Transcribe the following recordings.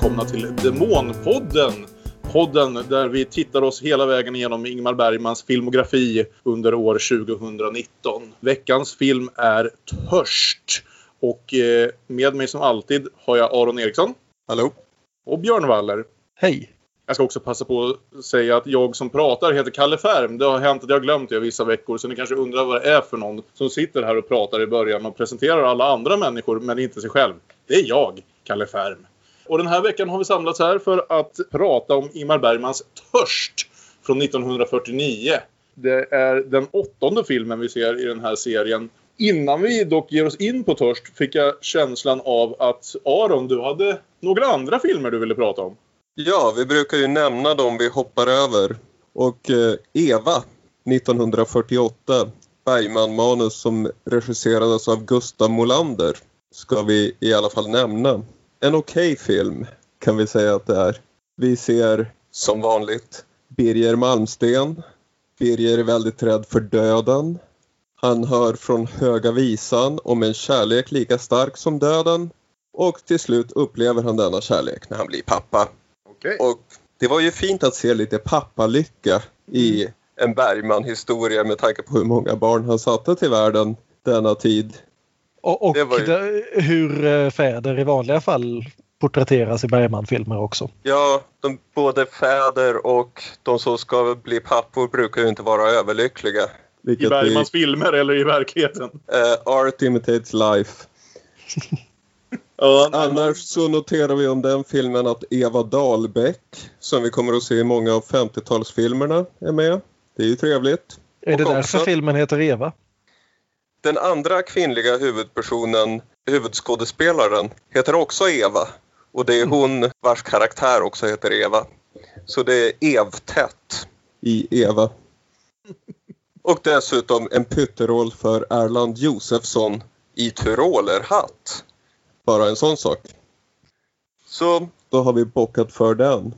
välkomna till Demonpodden. Podden där vi tittar oss hela vägen igenom Ingmar Bergmans filmografi under år 2019. Veckans film är Törst. Och eh, med mig som alltid har jag Aron Eriksson. Hallå. Och Björn Waller. Hej. Jag ska också passa på att säga att jag som pratar heter Kalle Färm. Det har hänt att jag glömt det vissa veckor så ni kanske undrar vad det är för någon som sitter här och pratar i början och presenterar alla andra människor men inte sig själv. Det är jag, Kalle Färm. Och den här veckan har vi samlats här för att prata om Ingmar Bergmans Törst från 1949. Det är den åttonde filmen vi ser i den här serien. Innan vi dock ger oss in på Törst fick jag känslan av att Aron, du hade några andra filmer du ville prata om. Ja, vi brukar ju nämna dem vi hoppar över. Och eh, Eva, 1948, Bergman-manus som regisserades av Gustav Molander, ska vi i alla fall nämna. En okej okay film kan vi säga att det är. Vi ser som vanligt Birger Malmsten. Birger är väldigt rädd för döden. Han hör från Höga Visan om en kärlek lika stark som döden. Och till slut upplever han denna kärlek när han blir pappa. Okay. Och det var ju fint att se lite pappalycka i en Bergman-historia med tanke på hur många barn han satte till världen denna tid. Och, och ju... hur eh, fäder i vanliga fall porträtteras i Bergman-filmer också. Ja, de, både fäder och de som ska bli pappor brukar ju inte vara överlyckliga. I Bergmans vi... filmer eller i verkligheten? Uh, art imitates life. Annars så noterar vi om den filmen att Eva Dahlbeck, som vi kommer att se i många av 50-talsfilmerna, är med. Det är ju trevligt. Är det och därför också, filmen heter Eva? Den andra kvinnliga huvudpersonen, huvudskådespelaren, heter också Eva. Och det är mm. hon vars karaktär också heter Eva. Så det är Evtätt i Eva. Och dessutom en pytteroll för Erland Josefsson i Tyrolerhatt. Bara en sån sak. Så då har vi bockat för den.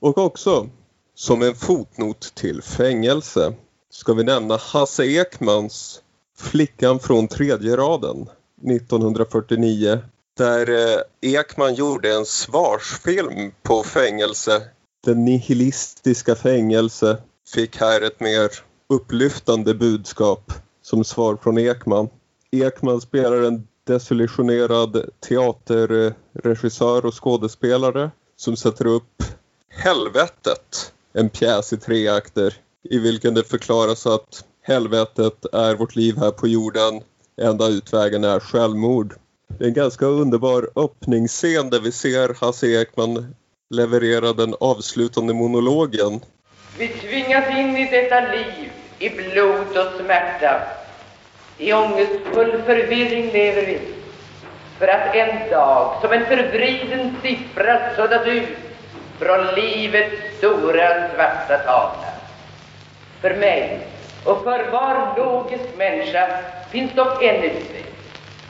Och också som en fotnot till fängelse ska vi nämna Hasse Ekmans Flickan från tredje raden 1949 där eh, Ekman gjorde en svarsfilm på fängelse. Den nihilistiska fängelse fick här ett mer upplyftande budskap som svar från Ekman. Ekman spelar en desillusionerad teaterregissör och skådespelare som sätter upp Helvetet, en pjäs i tre akter i vilken det förklaras att helvetet är vårt liv här på jorden, enda utvägen är självmord. Det är en ganska underbar öppningsscen där vi ser Hasse Ekman leverera den avslutande monologen. Vi tvingas in i detta liv i blod och smärta i ångestfull förvirring lever vi för att en dag som en förvriden siffra suddas ut från livets stora svarta tavla. För mig och för var logisk människa finns dock en utväg.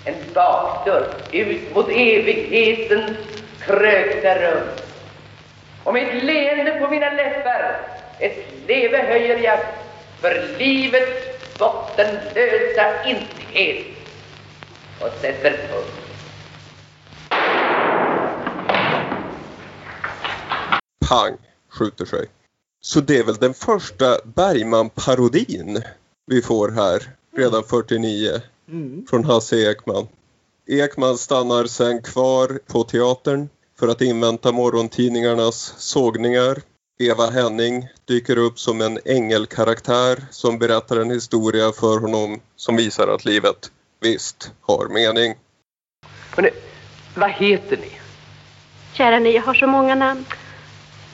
En bakdörr ut mot evighetens krökta rum. Och med ett leende på mina läppar ett leve höjer jag för livets bottenlösa intighet och sätter punkt. Pang, skjuter sig. Så det är väl den första Bergman-parodin vi får här redan 49 mm. från Hasse Ekman. Ekman stannar sen kvar på teatern för att invänta morgontidningarnas sågningar Eva Henning dyker upp som en ängelkaraktär som berättar en historia för honom som visar att livet visst har mening. Hörrni, vad heter ni? Kära ni, jag har så många namn.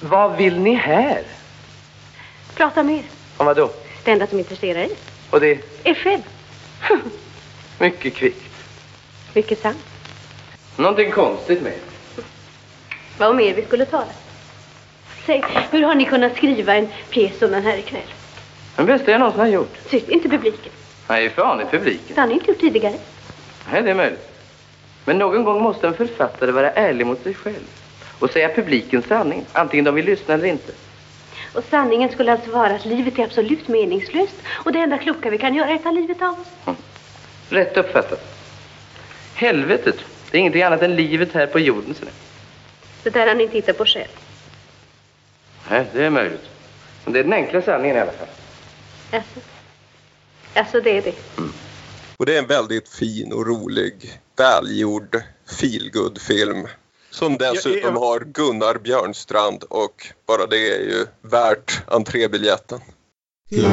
Vad vill ni här? Prata mer. Om vad då? Det enda som intresserar er. Och det? Er själv. Mycket kvickt. Mycket sant. Någonting konstigt med Vad mer vi skulle tala? Säg, hur har ni kunnat skriva en pjäs som den här ikväll? Den bästa jag någonsin har gjort. Tyst, inte publiken. Nej, fan i publiken. Det har ni inte gjort tidigare. Nej, det är möjligt. Men någon gång måste en författare vara ärlig mot sig själv och säga publiken sanning, antingen de vill lyssna eller inte. Och sanningen skulle alltså vara att livet är absolut meningslöst och det enda kloka vi kan göra är att ta livet av oss. Mm. Rätt uppfattat. Helvetet, det är ingenting annat än livet här på jorden. Så Det där han inte hittar på själv. Nej, det är möjligt. Men det är den enkla sanningen i alla fall. Alltså, alltså det är det. Och det är en väldigt fin och rolig, välgjord feelgood-film. Som dessutom har Gunnar Björnstrand och bara det är ju värt entrébiljetten. Gunnar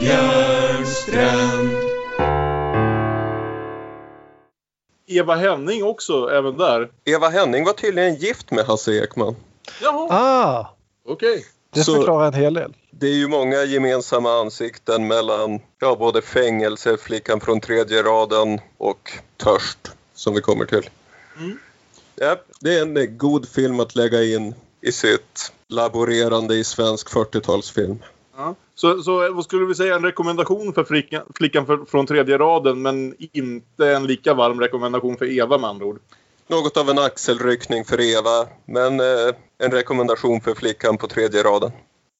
Björnstrand Eva Henning också, även där. Eva Henning var tydligen gift med Hasse Ekman. Jaha, Ah, okej. det Så- förklarar en hel del. Det är ju många gemensamma ansikten mellan ja, både fängelse, flickan från tredje raden och törst som vi kommer till. Mm. Ja, det är en eh, god film att lägga in i sitt laborerande i svensk 40-talsfilm. Ja. Så, så vad skulle vi säga? En rekommendation för flickan, flickan för, från tredje raden men inte en lika varm rekommendation för Eva med andra ord. Något av en axelryckning för Eva, men eh, en rekommendation för flickan på tredje raden.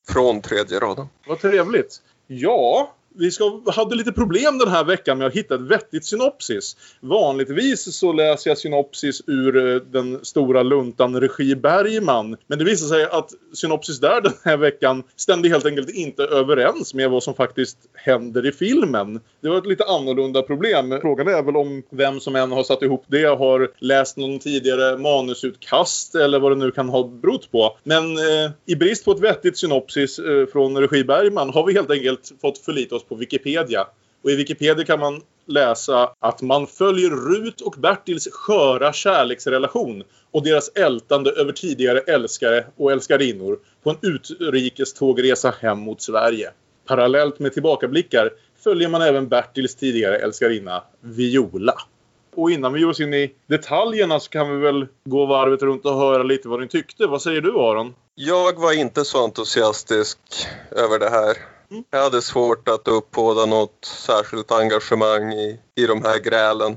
Från tredje raden. Vad trevligt. Ja, vi ska, hade lite problem den här veckan med att hitta ett vettigt synopsis. Vanligtvis så läser jag synopsis ur eh, den stora luntan regi Bergman. Men det visade sig att synopsis där den här veckan stämde helt enkelt inte överens med vad som faktiskt händer i filmen. Det var ett lite annorlunda problem. Frågan är väl om vem som än har satt ihop det har läst någon tidigare manusutkast eller vad det nu kan ha berott på. Men eh, i brist på ett vettigt synopsis eh, från regi Bergman har vi helt enkelt fått förlita oss på Wikipedia. Och i Wikipedia kan man läsa att man följer Rut och Bertils sköra kärleksrelation och deras ältande över tidigare älskare och älskarinnor på en utrikestågresa hem mot Sverige. Parallellt med tillbakablickar följer man även Bertils tidigare älskarinna Viola. Och innan vi ger oss in i detaljerna så kan vi väl gå varvet runt och höra lite vad ni tyckte. Vad säger du Aron? Jag var inte så entusiastisk över det här. Mm. Jag hade svårt att uppbåda något särskilt engagemang i, i de här grälen.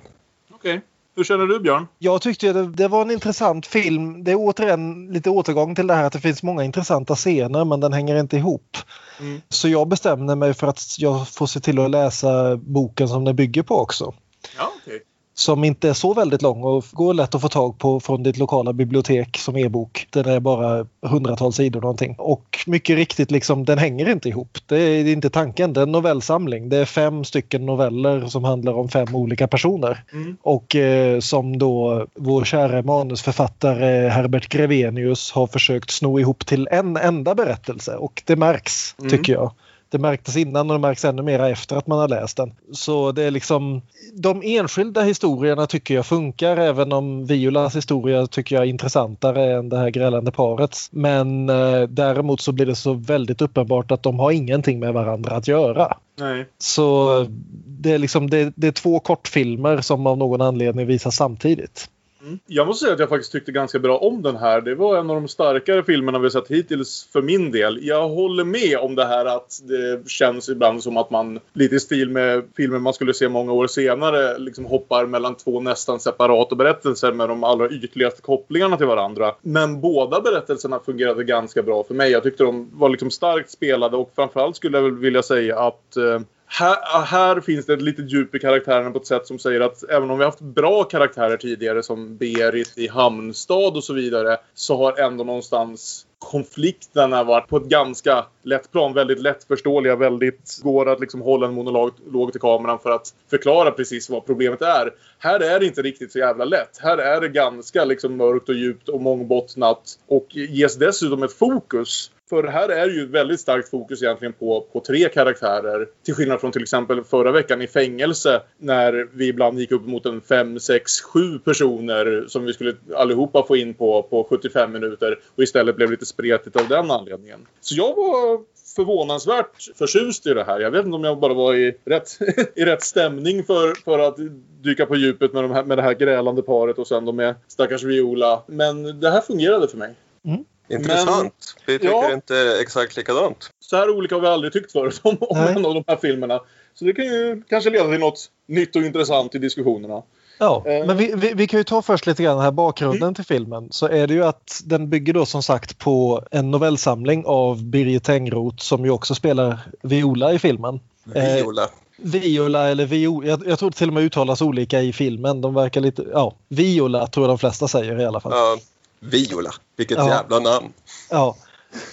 Okej. Hur känner du Björn? Jag tyckte det, det var en intressant film. Det är återigen lite återgång till det här att det finns många intressanta scener men den hänger inte ihop. Mm. Så jag bestämde mig för att jag får se till att läsa boken som den bygger på också. Ja, okej. Som inte är så väldigt lång och går lätt att få tag på från ditt lokala bibliotek som e-bok. Den är bara hundratals sidor någonting. Och mycket riktigt, liksom, den hänger inte ihop. Det är inte tanken. Det är en novellsamling. Det är fem stycken noveller som handlar om fem olika personer. Mm. Och eh, som då vår kära manusförfattare Herbert Grevenius har försökt sno ihop till en enda berättelse. Och det märks, Mm. tycker jag. Det märktes innan och det märks ännu mer efter att man har läst den. Så det är liksom de enskilda historierna tycker jag funkar även om Violas historia tycker jag är intressantare än det här grälande parets. Men eh, däremot så blir det så väldigt uppenbart att de har ingenting med varandra att göra. Nej. Så det är liksom det, det är två kortfilmer som av någon anledning visas samtidigt. Mm. Jag måste säga att jag faktiskt tyckte ganska bra om den här. Det var en av de starkare filmerna vi sett hittills för min del. Jag håller med om det här att det känns ibland som att man, lite i stil med filmer man skulle se många år senare, liksom hoppar mellan två nästan separata berättelser med de allra ytligaste kopplingarna till varandra. Men båda berättelserna fungerade ganska bra för mig. Jag tyckte de var liksom starkt spelade och framförallt skulle jag väl vilja säga att eh, här, här finns det ett litet djup i karaktärerna på ett sätt som säger att även om vi haft bra karaktärer tidigare som Berit i Hamnstad och så vidare så har ändå någonstans konflikterna varit på ett ganska lätt plan. Väldigt lättförståeliga, väldigt går att liksom hålla en monolog låg till kameran för att förklara precis vad problemet är. Här är det inte riktigt så jävla lätt. Här är det ganska liksom mörkt och djupt och mångbottnat och ges dessutom ett fokus för här är ju väldigt starkt fokus egentligen på, på tre karaktärer. Till skillnad från till exempel förra veckan i fängelse när vi ibland gick upp mot en fem, sex, sju personer som vi skulle allihopa få in på, på 75 minuter och istället blev lite spretigt av den anledningen. Så jag var förvånansvärt förtjust i det här. Jag vet inte om jag bara var i rätt, i rätt stämning för, för att dyka på djupet med, de här, med det här grälande paret och sen då med stackars Viola. Men det här fungerade för mig. Mm. Intressant. Vi tycker Ja. inte exakt likadant. Så här olika har vi aldrig tyckt förut om, om en av de här filmerna. Så det kan ju kanske leda till något nytt och intressant i diskussionerna. Ja, Eh. men vi, vi, vi kan ju ta först lite grann den här bakgrunden Mm. till filmen. Så är det ju att den bygger då som sagt på en novellsamling av Birgit Tengroth som ju också spelar Viola i filmen. Eh, Viola. Viola eller Viola. Jag, jag tror det till och med uttalas olika i filmen. De verkar lite, ja, Viola tror jag de flesta säger i alla fall. Ja, Viola, vilket Ja. jävla namn. Ja.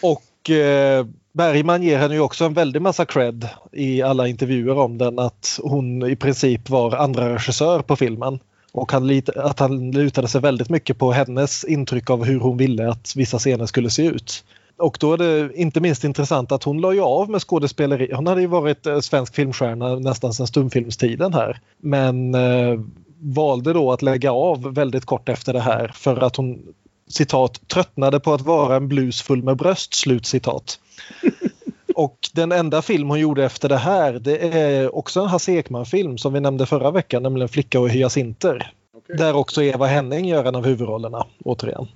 Och eh, Bergman ger henne ju också en väldig massa cred i alla intervjuer om den att hon i princip var andra regissör på filmen. Och han att han lutade sig väldigt mycket på hennes intryck av hur hon ville att vissa scener skulle se ut. Och då är det inte minst intressant att hon la ju av med skådespeleri. Hon hade ju varit eh, svensk filmstjärna nästan sedan stumfilmstiden här. Men eh, valde då att lägga av väldigt kort efter det här för att hon citat tröttnade på att vara en blus full med bröst. Slut citat. Och den enda film hon gjorde efter det här det är också en Hasse Ekman-film som vi nämnde förra veckan, nämligen Flicka och hyacinter. Okej. Där också Eva Henning gör en av huvudrollerna, återigen.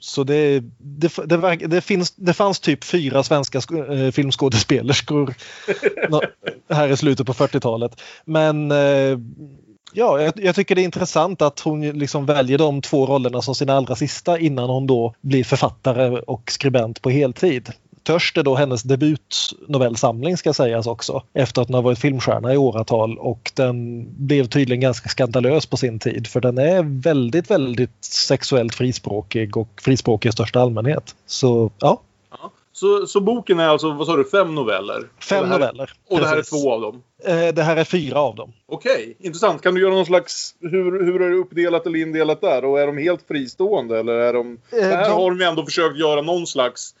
Så det, det, det, det, finns, det fanns typ fyra svenska sk- eh, filmskådespelerskor här i slutet på 40-talet. Men eh, ja, jag, jag tycker det är intressant att hon liksom väljer de två rollerna som sina allra sista innan hon då blir författare och skribent på heltid. Törst är då hennes debutnovellsamling ska sägas också. Efter att hon har varit filmstjärna i åratal och den blev tydligen ganska skandalös på sin tid för den är väldigt, väldigt sexuellt frispråkig och frispråkig i största allmänhet. Så Ja. Så, så boken är alltså, vad sa du, fem noveller? fem och här, noveller. Och det här är Precis. två av dem? Eh, Det här är fyra av dem. Okej, intressant. Kan du göra någon slags... Hur, hur är det uppdelat eller indelat där? Och är de helt fristående eller är de... Eh, här de- har de ändå försökt göra någon slags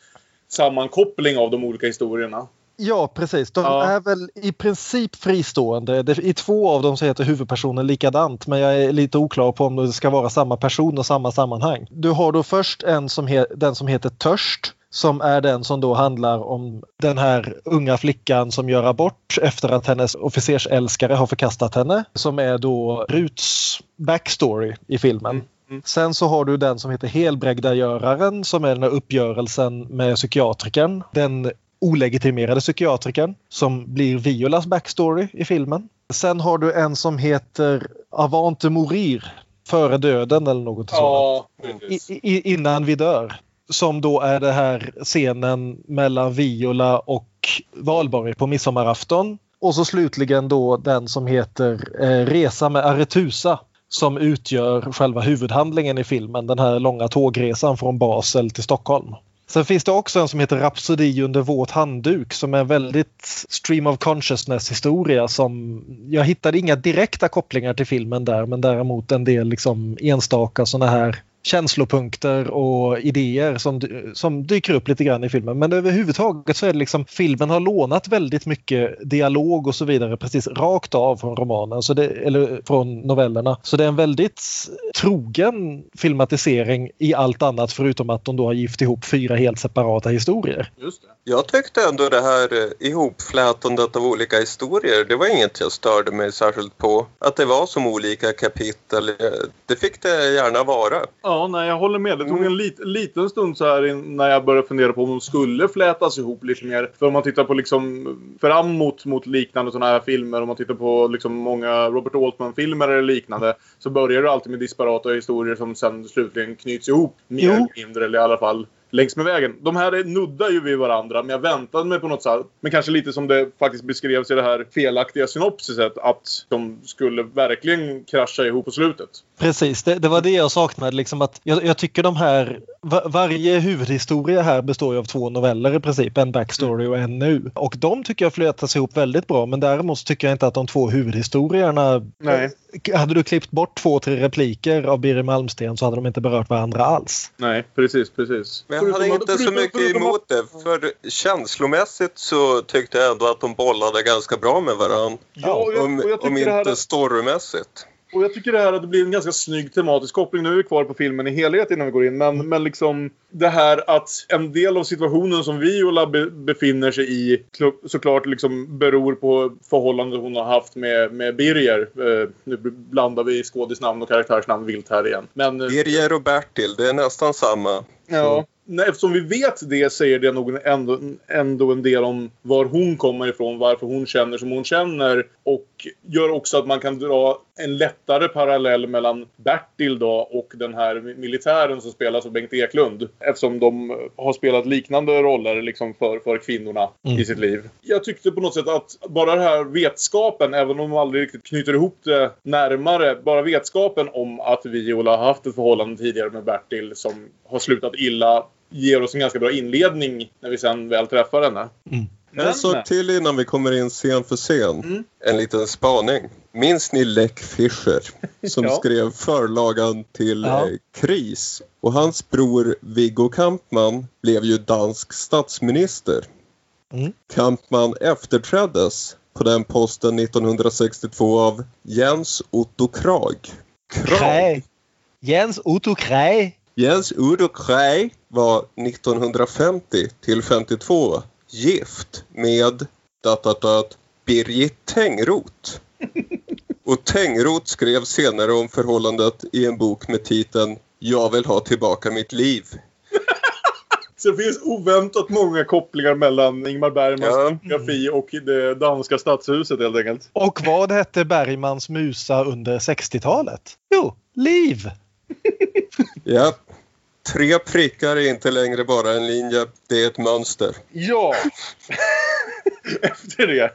sammankoppling av de olika historierna. Ja, precis. De Ja. är väl i princip fristående. I två av dem så heter huvudpersonen likadant men jag är lite oklar på om det ska vara samma person och samma sammanhang. Du har då först en som den som heter Törst som är den som då handlar om den här unga flickan som gör abort efter att hennes officersälskare har förkastat henne. Som är då Ruts backstory i filmen. Mm. Sen så har du den som heter Helbrägdagöraren som är den här uppgörelsen med psykiatrikern. Den olegitimerade psykiatrikern som blir Violas backstory i filmen. Sen har du en som heter Avante Mourir, Före döden eller något sådant. Ja, I, i, innan vi dör. Som då är det här scenen mellan Viola och Valborg på midsommarafton. Och så slutligen då den som heter eh, Resa med Aretusa som utgör själva huvudhandlingen i filmen. Den här långa tågresan från Basel till Stockholm. Sen finns det också en som heter Rapsodi under våt handduk som är en väldigt stream of consciousness historia som jag hittade inga direkta kopplingar till filmen där men däremot en del liksom enstaka sådana här känslopunkter och idéer som, som dyker upp lite grann i filmen. Men överhuvudtaget så är det liksom filmen har lånat väldigt mycket dialog och så vidare precis rakt av från romanen, så det, eller från novellerna. Så det är en väldigt trogen filmatisering i allt annat förutom att de då har gift ihop fyra helt separata historier. Just det. Jag tyckte ändå det här eh, ihopflätandet av olika historier, det var inget jag störde mig särskilt på. Att det var som olika kapitel, eh, det fick det gärna vara. Ja, nej, jag håller med. Det tog Mm. en lit, liten stund så här när jag började fundera på om de skulle flätas ihop lite mer. För om man tittar på liksom framåt mot liknande sådana här filmer, om man tittar på liksom många Robert Altman-filmer eller liknande, så börjar det alltid med disparata historier som sen slutligen knyts ihop mer Jo. eller mindre, eller i alla fall längs med vägen. De här nuddar ju vid varandra, men jag väntade mig på något sätt. Men kanske lite som det faktiskt beskrevs i det här felaktiga synopsiset, att de skulle verkligen krascha ihop på slutet. Precis, det, det var det jag saknade. Liksom att jag, jag tycker de här, varje huvudhistoria här består ju av två noveller i princip, en backstory och en nu. Och de tycker jag flätas ihop väldigt bra men däremot så tycker jag inte att de två huvudhistorierna Nej. Hade du klippt bort två, tre repliker av Birger Malmsten så hade de inte berört varandra alls. Nej, precis, precis. Men jag hade inte så mycket emot det, för känslomässigt så tyckte jag ändå att de bollade ganska bra med varandra. Ja, och jag, om och jag om det inte här, storymässigt och jag tycker det här att det blir en ganska snygg tematisk koppling. Nu är vi kvar på filmen i helhet innan vi går in. Men, men liksom det här att en del av situationen som Viola be, befinner sig i såklart liksom beror på förhållandet hon har haft med, med Birger. Eh, nu blandar vi skådisnamn och karaktärsnamn vilt här igen. Men, eh, Birger och Bertil, det är nästan samma. Ja. Nej, eftersom vi vet det säger det nog ändå, ändå en del om var hon kommer ifrån, varför hon känner som hon känner och gör också att man kan dra en lättare parallell mellan Bertil då och den här militären som spelas av Bengt Eklund. Eftersom de har spelat liknande roller liksom för, för kvinnorna Mm. i sitt liv. Jag tyckte på något sätt att bara den här vetskapen, även om de aldrig riktigt knyter ihop det närmare, bara vetskapen om att Viola har haft ett förhållande tidigare med Bertil som har slutat illa ger oss en ganska bra inledning när vi sen väl träffar henne. En sak till innan vi kommer in scen för scen. Mm. En liten spaning. Minns ni Leck Fischer som Ja. skrev förlagan till Ja. eh, Kris? Och hans bror Viggo Kampmann blev ju dansk statsminister. Mm. Kampmann efterträddes på den posten 1962 av Jens Otto Krag. Krag. Jens Otto Krä. Jens Udo Kraj var 1950 till 52 gift med dat, dat, dat, Birgit Tengroth. Och Tengroth skrev senare om förhållandet i en bok med titeln Jag vill ha tillbaka mitt liv. Så det finns oväntat många kopplingar mellan Ingmar Bergmans Ja. biografi och det danska stadshuset helt enkelt. Och vad hette Bergmans musa under 60-talet? Jo, Liv! Ja, tre prickar är inte längre bara en linje, det är ett mönster. Ja! Efter det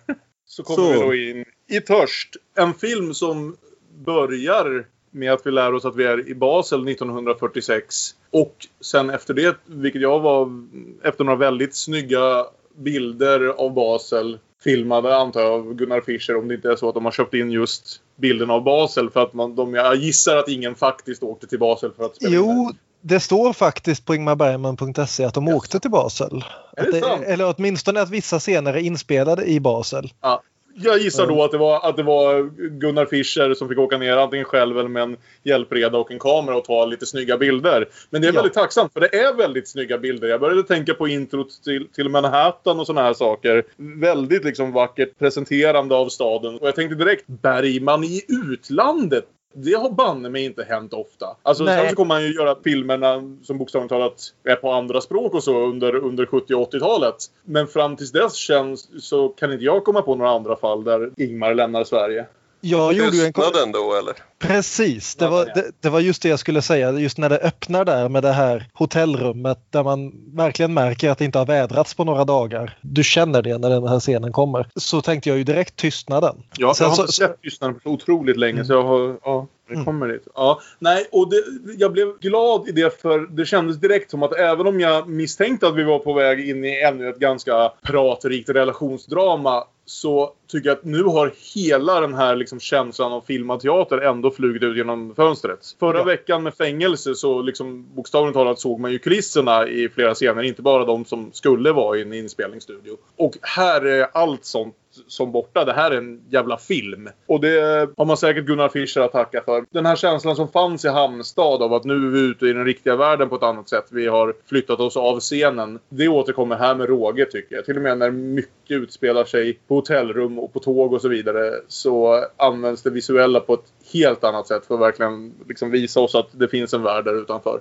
så kommer Så. vi då in i Törst. En film som börjar med att vi lär oss att vi är i Basel 1946. Och sen efter det, vilket jag var efter några väldigt snygga bilder av Basel filmade antar jag av Gunnar Fischer om det inte är så att de har köpt in just bilden av Basel för att man, de, jag gissar att ingen faktiskt åkte till Basel för att spela in Jo, det står faktiskt på ingmarbergman.se att de åkte till Basel. Det eller åtminstone att vissa scener är inspelade i Basel. Ja. Jag gissar då att det, var, att det var Gunnar Fischer som fick åka ner antingen själv eller med en hjälpreda och en kamera och ta lite snygga bilder. Men det är Ja. väldigt tacksamt för det är väldigt snygga bilder. Jag började tänka på introt till, till Manhattan och såna här saker. Väldigt liksom vackert presenterande av staden. Och jag tänkte direkt Bergman i utlandet. Det har banne mig inte hänt ofta. Alltså Nej. sen så kommer man ju göra filmerna som bokstavligt talat är på andra språk och så under, under 70 och 80-talet. Men fram tills dess känns så kan inte jag komma på några andra fall där Ingmar lämnar Sverige. Jag gjorde ju en Tystnaden då eller? Precis, det var, det, det var just det jag skulle säga. Just när det öppnar där med det här hotellrummet där man verkligen märker att det inte har vädrats på några dagar. Du känner det när den här scenen kommer. Så tänkte jag ju direkt tystnaden. Ja, Sen jag har så- inte sett Tystnaden på så otroligt länge så jag har... Ja, det Mm. kommer dit. Ja, nej, och det, jag blev glad i det för det kändes direkt som att även om jag misstänkte att vi var på väg in i ännu ett ganska pratrikt relationsdrama så tycker jag att nu har hela den här liksom känslan av filmad teater ändå flugit ut genom fönstret. Förra Ja. veckan med fängelse så liksom bokstavligt talat såg man ju kulisserna i flera scener, inte bara de som skulle vara i en inspelningsstudio. Och här är allt sånt som borta. Det här är en jävla film. Och det har man säkert Gunnar Fischer att tacka för. Den här känslan som fanns i Hamnstad av att nu är vi ute i den riktiga världen på ett annat sätt. Vi har flyttat oss av scenen. Det återkommer här med råge tycker jag. Till och med när mycket utspelar sig på hotellrum och på tåg och så vidare så används det visuella på ett helt annat sätt för att verkligen liksom visa oss att det finns en värld där utanför.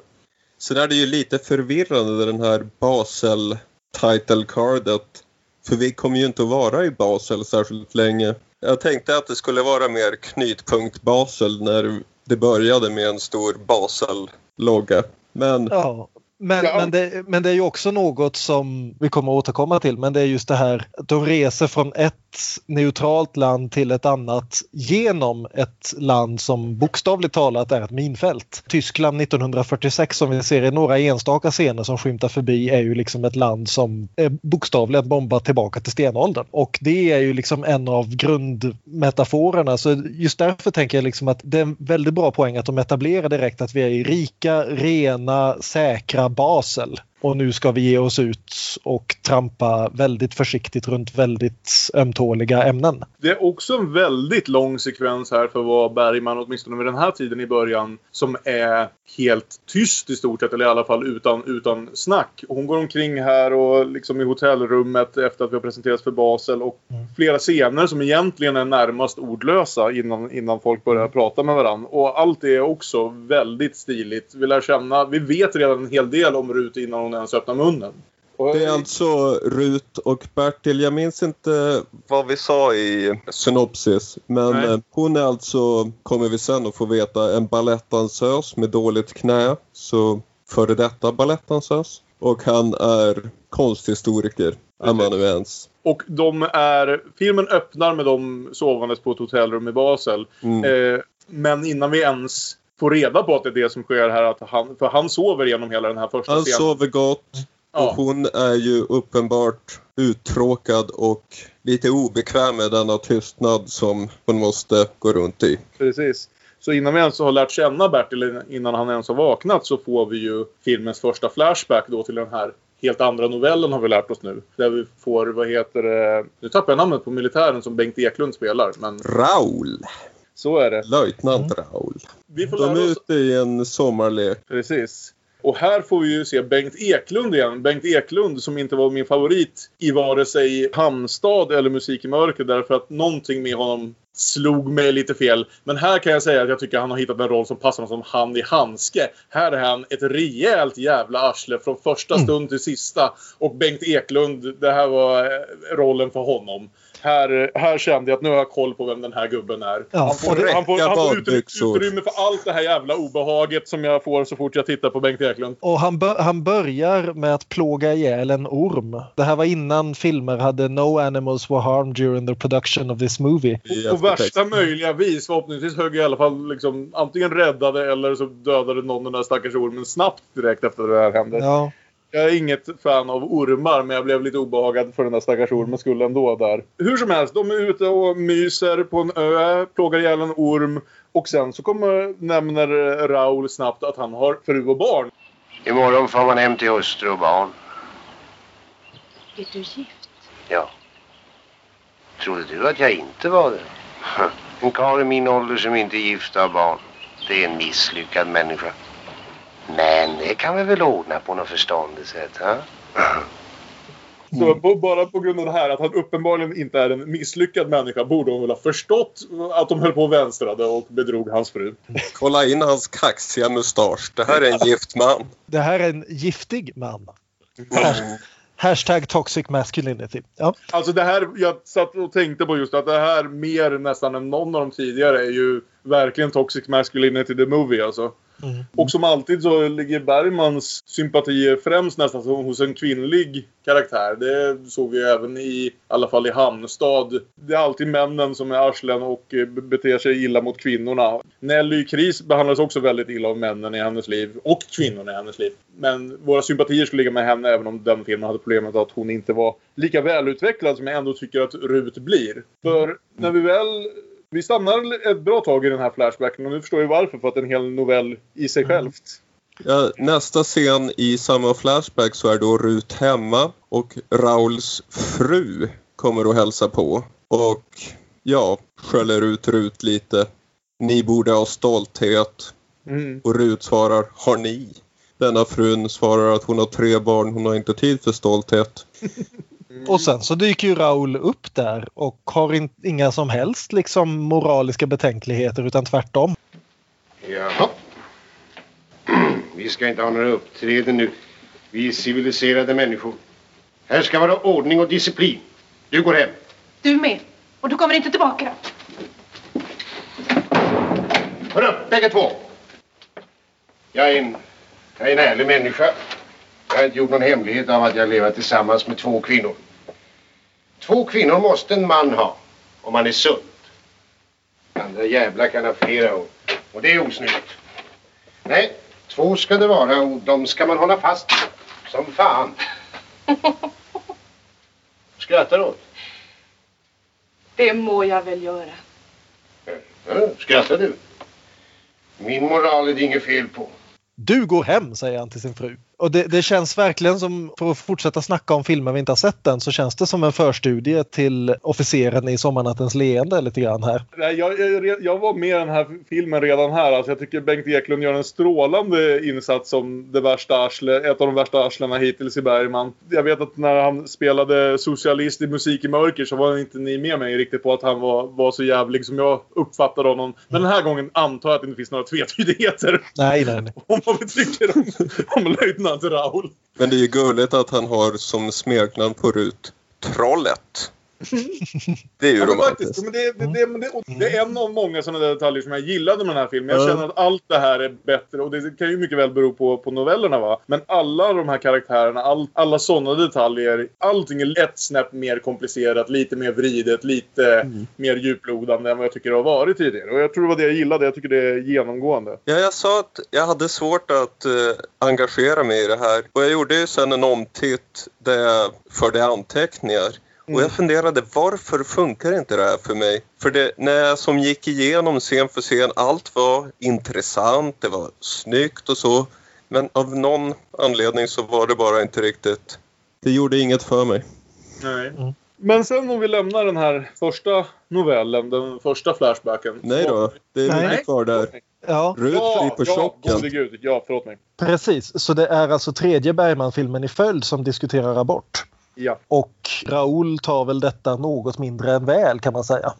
Sen är det ju lite förvirrande den här Basel title cardet. För vi kommer ju inte att vara i Basel särskilt länge. Jag tänkte att det skulle vara mer knytpunkt Basel när det började med en stor Basel-logga. Men Ja. Men, Ja. men, det, men det är ju också något som vi kommer att återkomma till. Men det är just det här att de reser från ett neutralt land till ett annat genom ett land som bokstavligt talat är ett minfält. Tyskland 1946 som vi ser i några enstaka scener som skymtar förbi är ju liksom ett land som är bokstavligt bombat tillbaka till stenåldern. Och det är ju liksom en av grundmetaforerna. Så just därför tänker jag liksom att det är en väldigt bra poäng att de etablerar direkt att vi är rika, rena, säkra Basel och nu ska vi ge oss ut och trampa väldigt försiktigt runt väldigt ömtåliga ämnen. Det är också en väldigt lång sekvens här för vara Bergman, åtminstone vid den här tiden i början, som är helt tyst i stort sett, eller i alla fall utan, utan snack. Hon går omkring här och liksom i hotellrummet efter att vi har presenterats för Basel och Mm. flera scener som egentligen är närmast ordlösa innan, innan folk börjar prata med varandra. Och allt det är också väldigt stiligt. Vi lär känna, vi vet redan en hel del om Rut innan hon ens öppnar munnen. Det är alltså Rut och Bertil. Jag minns inte vad vi sa i synopsis. Men Nej. hon är alltså, kommer vi sen att få veta, en balettdansös med dåligt knä. Så före detta balettdansös. Och han är konsthistoriker, amanuens. Och de är... Filmen öppnar med dem sovandes på ett hotellrum i Basel. Mm. Eh, men innan vi ens får reda på att det är det som sker här, att han, för han sover genom hela den här första Han scenen. sover gott. Och Ja. hon är ju uppenbart uttråkad och lite obekväm med denna tystnad som hon måste gå runt i. Precis. Så innan vi ens har lärt känna Bertil, innan han ens har vaknat, så får vi ju filmens första flashback då till den här helt andra novellen har vi lärt oss nu. Där vi får, vad heter det, nu tappar jag namnet på militären som Bengt Eklund spelar, men Raul! Så är det. Löjtnant Raul. Vi får De är oss ute i en sommarlek. Precis. Och här får vi ju se Bengt Eklund igen. Bengt Eklund som inte var min favorit i vare sig Hamnstad eller Musik i mörker därför att någonting med honom slog mig lite fel. Men här kan jag säga att jag tycker han har hittat en roll som passar honom som hand i handske. Här är han ett rejält jävla arsle från första stund till sista. Och Bengt Eklund, det här var eh, rollen för honom. Här, här kände jag att nu har jag koll på vem den här gubben är. Ja, han får, han får, han får utrymme för allt det här jävla obehaget som jag får så fort jag tittar på Bengt Eklund. Och han, han börjar med att plåga ihjäl en orm. Det här var innan filmer hade No animals were harmed during the production of this movie. På värsta möjliga vis. Förhoppningsvis högg jag i alla fall liksom, antingen räddade eller så dödade någon den där stackars ormen snabbt direkt efter det här hände. Ja, Jag är inget fan av ormar men jag blev lite obehagad för den där stackars ormen skull ändå där. Hur som helst, de är ute och myser på en ö, plågar ihjäl en orm och sen så kommer, nämner Raul snabbt att han har fru och barn. Imorgon får man hem till hustru och barn. Är du gift? Ja. Trodde du att jag inte var det? En karl i min ålder som inte är gift och har barn. Det är en misslyckad människa. Men det kan vi väl ordna på något förståndigt sätt, ha? Så på, bara på grund av det här att han uppenbarligen inte är en misslyckad människa borde hon väl ha förstått att de höll på och vänstrade och bedrog hans fru. Kolla in hans kaxiga mustasch. Det här är en gift man. det här är en giftig man. Hash- Hashtag toxic masculinity. Ja. Alltså det här, jag satt och tänkte på just att det här mer nästan än någon av de tidigare är ju verkligen Toxic Masculinity the Movie alltså. Mm. Och som alltid så ligger Bergmans sympatier främst nästan hos en kvinnlig karaktär. Det såg vi även i, i alla fall i Hamnstad. Det är alltid männen som är arslen och eh, beter sig illa mot kvinnorna. Nelly Kris behandlas också väldigt illa av männen i hennes liv och kvinnorna i hennes liv. Men våra sympatier skulle ligga med henne även om den filmen hade problemet att hon inte var lika välutvecklad som jag ändå tycker att Rut blir. För när vi väl vi stannar ett bra tag i den här flashbacken och nu förstår jag varför. För att en hel novell i sig självt. Ja, nästa scen i samma flashback så är då Rut hemma och Rauls fru kommer att hälsa på. Och ja, skäller ut Rut lite. Ni borde ha stolthet. Mm. Och Rut svarar, har ni? Denna frun svarar att hon har tre barn, hon har inte tid för stolthet. Och sen så dyker ju Raul upp där och har in, inga som helst liksom moraliska betänkligheter utan tvärtom. Jaha. Vi ska inte ha några uppträden nu. Vi är civiliserade människor. Här ska vara ordning och disciplin. Du går hem. Du med. Och du kommer inte tillbaka. Hör upp, bägge två. Jag är en, jag är en ärlig människa. Jag har inte gjort någon hemlighet av att jag lever tillsammans med två kvinnor. Två kvinnor måste en man ha, om han är sund. Andra jävlar kan ha flera och, och det är osnyggt. Nej, två ska det vara och de ska man hålla fast vid. Som fan. Skrattar åt? Det må jag väl göra. Ja, skrattar du? Min moral är det inget fel på. Du går hem, säger han till sin fru. Och det, det, känns verkligen som, för att fortsätta snacka om filmer vi inte har sett än, så känns det som en förstudie till Officeren i Sommarnattens leende lite grann här. Nej, jag, jag, jag var med i den här filmen redan här. Alltså, jag tycker Bengt Eklund gör en strålande insats som det värsta arsle, ett av de värsta arslena hittills i Bergman. Jag vet att när han spelade socialist i Musik i mörker så var inte ni med mig riktigt på att han var, var så jävlig som jag uppfattade honom. Men den här gången antar jag att det inte finns några tvetydigheter. Nej, nej, nej. Om vad vi tycker om, om löjtnant Raul. Men det är ju gulligt att han har som smeknamn på Rut Trollet. Det är ju Ja, romantiskt. men det, det, det, det, och det är en av många sådana detaljer som jag gillade med den här filmen. Jag känner att allt det här är bättre och det kan ju mycket väl bero på, på novellerna va. Men alla de här karaktärerna, all, alla sådana detaljer, allting är ett snäpp mer komplicerat, lite mer vridet, lite mer djuplodande än vad jag tycker det har varit tidigare. Och jag tror det var det jag gillade, jag tycker det är genomgående. Ja, jag sa att jag hade svårt att eh, engagera mig i det här. Och jag gjorde ju sen en omtitt där jag förde anteckningar. Och jag funderade, varför funkar inte det här för mig? För det, när jag som gick igenom scen för scen, allt var intressant, det var snyggt och så. Men av någon anledning så var det bara inte riktigt... Det gjorde inget för mig. Nej. Men sen om vi lämnar den här första novellen, den första flashbacken. Nej då, det är mycket kvar där. Ja, Rut blir på ja, chocken. gode gud. Ja, förlåt mig. precis. Så det är alltså tredje Bergman-filmen i följd som diskuterar abort. Ja. Och Raoul tar väl detta något mindre än väl kan man säga.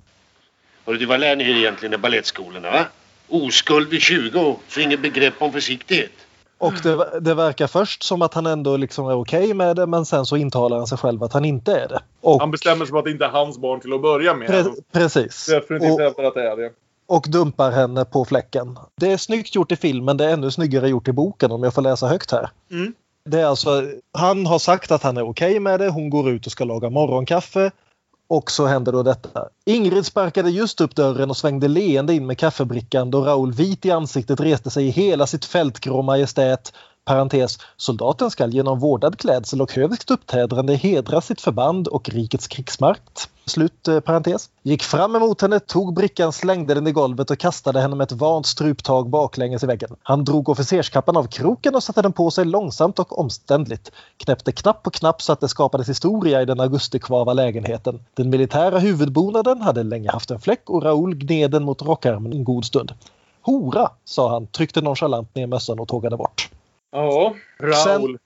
Hörru, du, vad lär ni er egentligen i ballettskolorna, va? Oskuld vid 20, så inget begrepp om försiktighet. Och det, det verkar först som att han ändå liksom är okej med det men sen så intalar han sig själv att han inte är det. Och, Han bestämmer sig för att det inte är hans barn till att börja med. pre, precis. Definitivt Och, hävdar att det är det. och dumpar henne på fläcken. Det är snyggt gjort i filmen, det är ännu snyggare gjort i boken om jag får läsa högt här. Mm. Det är alltså, han har sagt att han är okej med det, hon går ut och ska laga morgonkaffe. Och så händer då detta. Ingrid sparkade just upp dörren och svängde leende in med kaffebrickan då Raoul vit i ansiktet reste sig i hela sitt fältgrå majestät Parentes, soldaten skall genom vårdad klädsel och högt uppträdande hedra sitt förband och rikets krigsmakt. Slut eh, parentes. Gick fram emot henne, tog brickan, slängde den i golvet och kastade henne med ett vant struptag baklänges i väggen. Han drog officerskappan av kroken och satte den på sig långsamt och omständligt. Knäppte knapp på knapp så att det skapades historia i den augustikvava lägenheten. Den militära huvudbonaden hade länge haft en fläck och Raoul gned den mot rockarmen en god stund. Hora, sa han, tryckte nonchalant ner mössan och tågade bort. Ja, Raul. Sen-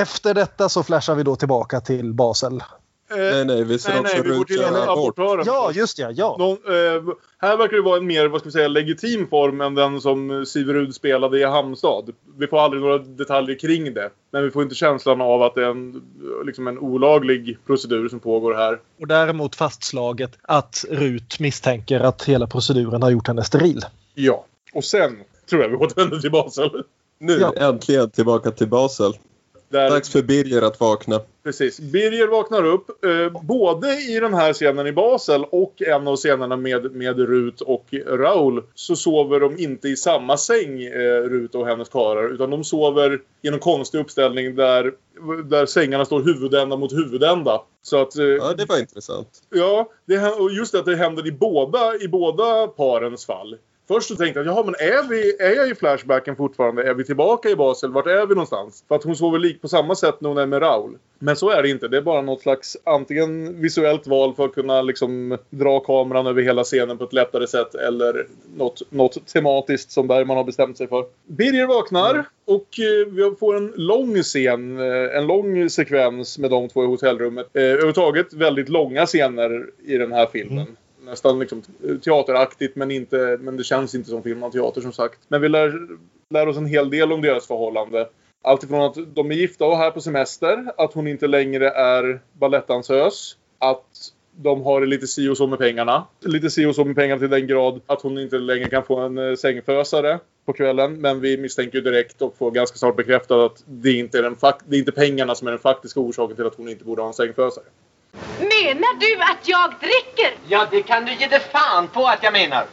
Efter detta så flashar vi då tillbaka till Basel. Nej, nej, vi ser nej, också nej, vi går till abortören. Ja, just ja. ja. Någon, eh, här verkar det vara en mer vad ska vi säga, legitim form än den som Siverud spelade i Hamnstad. Vi får aldrig några detaljer kring det. Men vi får inte känslan av att det är en, liksom en olaglig procedur som pågår här. Och däremot fastslaget att Rut misstänker att hela proceduren har gjort henne steril. Ja. Och sen tror jag vi återvänder till Basel. Nu Ja. äntligen tillbaka till Basel. Där, Dags för Birger att vakna. Precis. Birger vaknar upp eh, både i den här scenen i Basel och en av scenerna med, med Rut och Raul så sover de inte i samma säng, eh, Rut och hennes karlar utan de sover i en konstig uppställning där, där sängarna står huvudända mot huvudända. Så att, eh, Ja, det var intressant. Ja, det, och just det att det händer i båda, i båda parens fall. Först så tänkte jag, jaha men är, vi, är jag i Flashbacken fortfarande? Är vi tillbaka i Basel? Vart är vi någonstans? För att hon sover lik på samma sätt när hon är med Raul. Men så är det inte. Det är bara något slags antingen visuellt val för att kunna liksom dra kameran över hela scenen på ett lättare sätt eller något, något tematiskt som Bergman har bestämt sig för. Birger vaknar och eh, vi får en lång scen, eh, en lång sekvens med de två i hotellrummet. Eh, överhuvudtaget väldigt långa scener i den här filmen. Nästan liksom teateraktigt men, inte, men det känns inte som film av teater som sagt. Men vi lär, lär oss en hel del om deras förhållande. Alltifrån att de är gifta och här på semester, att hon inte längre är balettdansös, att de har det lite si och så med pengarna. Lite si och så med pengarna till den grad att hon inte längre kan få en eh, sängfösare på kvällen. Men vi misstänker ju direkt och får ganska snart bekräftat att det inte är, den det är inte pengarna som är den faktiska orsaken till att hon inte borde ha en sängfösare. Menar du att jag dricker? Ja, det kan du ge dig fan på att jag menar.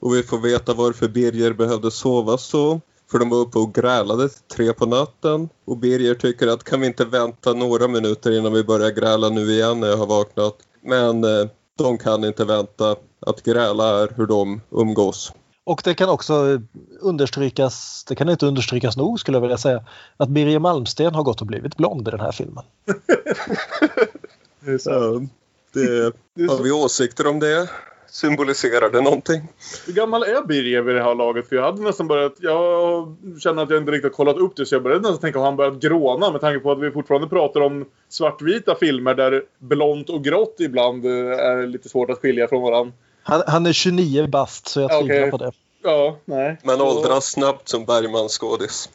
Och vi får veta varför Birger behövde sova så. För de var uppe och grälade till tre på natten. Och Birger tycker att kan vi inte vänta några minuter innan vi börjar gräla nu igen när jag har vaknat. Men eh, de kan inte vänta. Att gräla är hur de umgås. Och det kan också understrykas, det kan inte understrykas nog skulle jag vilja säga, att Birger Malmsten har gått och blivit blond i den här filmen. det är så. Det, har vi åsikter om det? Symboliserar det någonting? Hur gammal är Birger vid det här laget? För jag hade nästan börjat... Jag känner att jag inte riktigt kollat upp det så jag började nästan tänka att han börjat gråna med tanke på att vi fortfarande pratar om svartvita filmer där blont och grått ibland eh, är lite svårt att skilja från varandra. Han, han är 29 bast så jag tvivlar okay. på det. Ja, nej. Men åldras snabbt som Bergmans skådis.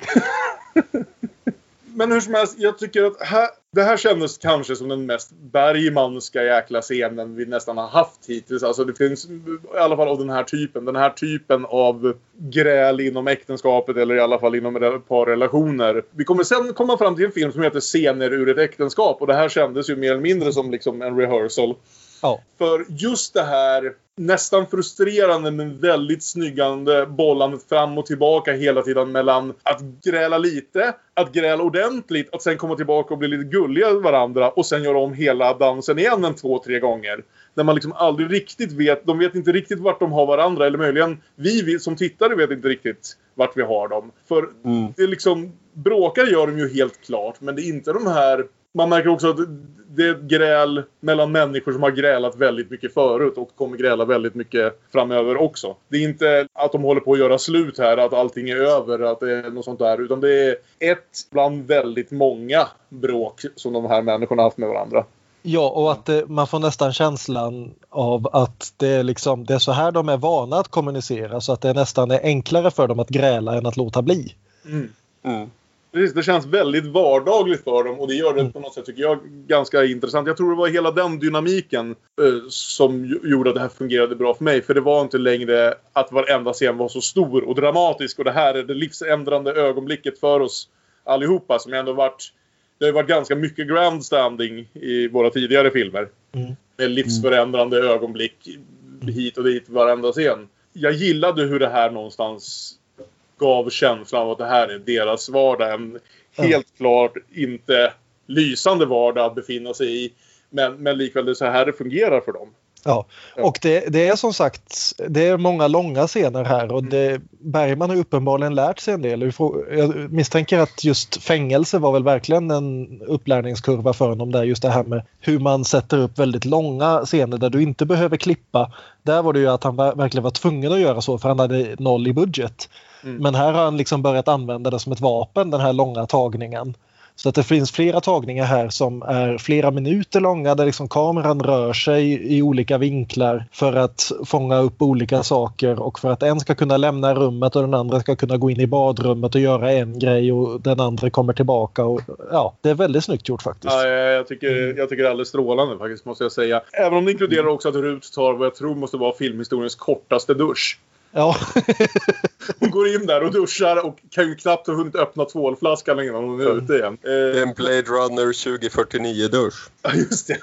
Men hur som helst, jag tycker att här, det här kändes kanske som den mest Bergmanska jäkla scenen vi nästan har haft hittills. Alltså det finns i alla fall av den här typen. Den här typen av gräl inom äktenskapet eller i alla fall inom ett par relationer. Vi kommer sen komma fram till en film som heter Scener ur ett äktenskap och det här kändes ju mer eller mindre som liksom en rehearsal. Ja. För just det här nästan frustrerande men väldigt snyggande bollandet fram och tillbaka hela tiden mellan att gräla lite, att gräla ordentligt, att sen komma tillbaka och bli lite gulliga varandra och sen göra om hela dansen igen en två, tre gånger. När man liksom aldrig riktigt vet, de vet inte riktigt vart de har varandra eller möjligen vi som tittare vet inte riktigt vart vi har dem. För mm. det är liksom, bråkar gör de ju helt klart men det är inte de här man märker också att det är ett gräl mellan människor som har grälat väldigt mycket förut och kommer gräla väldigt mycket framöver också. Det är inte att de håller på att göra slut här, att allting är över, att det är något sånt där. Utan det är ett bland väldigt många bråk som de här människorna har haft med varandra. Ja, och att det, man får nästan känslan av att det är, liksom, det är så här de är vana att kommunicera så att det nästan är enklare för dem att gräla än att låta bli. Mm. Mm. Precis, det känns väldigt vardagligt för dem och det gör det på något sätt tycker jag ganska intressant. Jag tror det var hela den dynamiken eh, som gjorde att det här fungerade bra för mig. För det var inte längre att varenda scen var så stor och dramatisk och det här är det livsändrande ögonblicket för oss allihopa som ändå varit det har varit ganska mycket grandstanding i våra tidigare filmer. Mm. Med livsförändrande mm. ögonblick hit och dit varenda scen. Jag gillade hur det här någonstans gav känslan av att det här är deras vardag. En helt ja. klart inte lysande vardag att befinna sig i. Men, men likväl det är så här det fungerar för dem. Ja, och det, det, är som sagt det är många långa scener här och det, Bergman har uppenbarligen lärt sig en del. Jag misstänker att just fängelse var väl verkligen en upplärningskurva för honom där just det här med hur man sätter upp väldigt långa scener där du inte behöver klippa. Där var det ju att han verkligen var tvungen att göra så för han hade noll i budget. Mm. Men här har han liksom börjat använda det som ett vapen, den här långa tagningen. Så att det finns flera tagningar här som är flera minuter långa där liksom kameran rör sig i olika vinklar för att fånga upp olika saker och för att en ska kunna lämna rummet och den andra ska kunna gå in i badrummet och göra en grej och den andra kommer tillbaka. Och, ja, det är väldigt snyggt gjort faktiskt. Ja, jag, tycker, jag tycker det är alldeles strålande faktiskt måste jag säga. Även om det inkluderar också att Rut tar vad jag tror måste vara filmhistoriens kortaste dusch. Ja. hon går in där och duschar och kan ju knappt ha hunnit öppna tvålflaskan innan hon är mm. ute igen. Eh, en Blade Runner 2049-dusch. Ja, just det.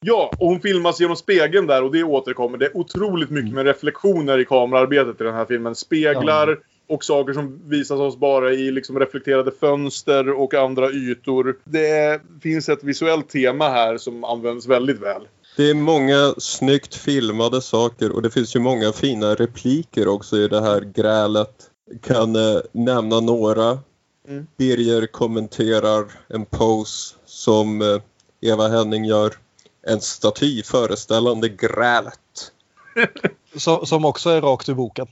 ja, och hon filmas genom spegeln där och det återkommer. Det är otroligt mycket med reflektioner i kamerarbetet i den här filmen. Speglar ja. och saker som visas oss bara i liksom reflekterade fönster och andra ytor. Det finns ett visuellt tema här som används väldigt väl. Det är många snyggt filmade saker och det finns ju många fina repliker också i det här grälet. Kan eh, nämna några. Mm. Birger kommenterar en pose som eh, Eva Henning gör. En staty föreställande grälet. som, som också är rakt ur boken.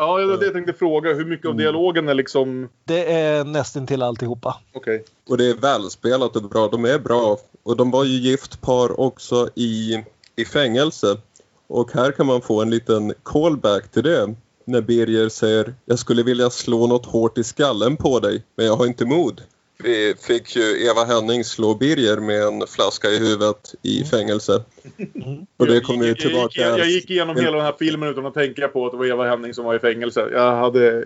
Ja, det jag tänkte fråga. Hur mycket av mm. dialogen är liksom... Det är nästintill alltihopa. Okej. Okay. Och det är välspelat och bra. De är bra. Och de var ju gift par också i, i fängelse. Och här kan man få en liten callback till det. När Birger säger jag skulle vilja slå något hårt i skallen på dig, men jag har inte mod. Vi fick ju Eva Henning slå Birger med en flaska i huvudet i mm. fängelse. Mm. Och det kom ju tillbaka. Jag gick, jag gick igenom hela den här filmen utan att tänka på att det var Eva Henning som var i fängelse. Jag hade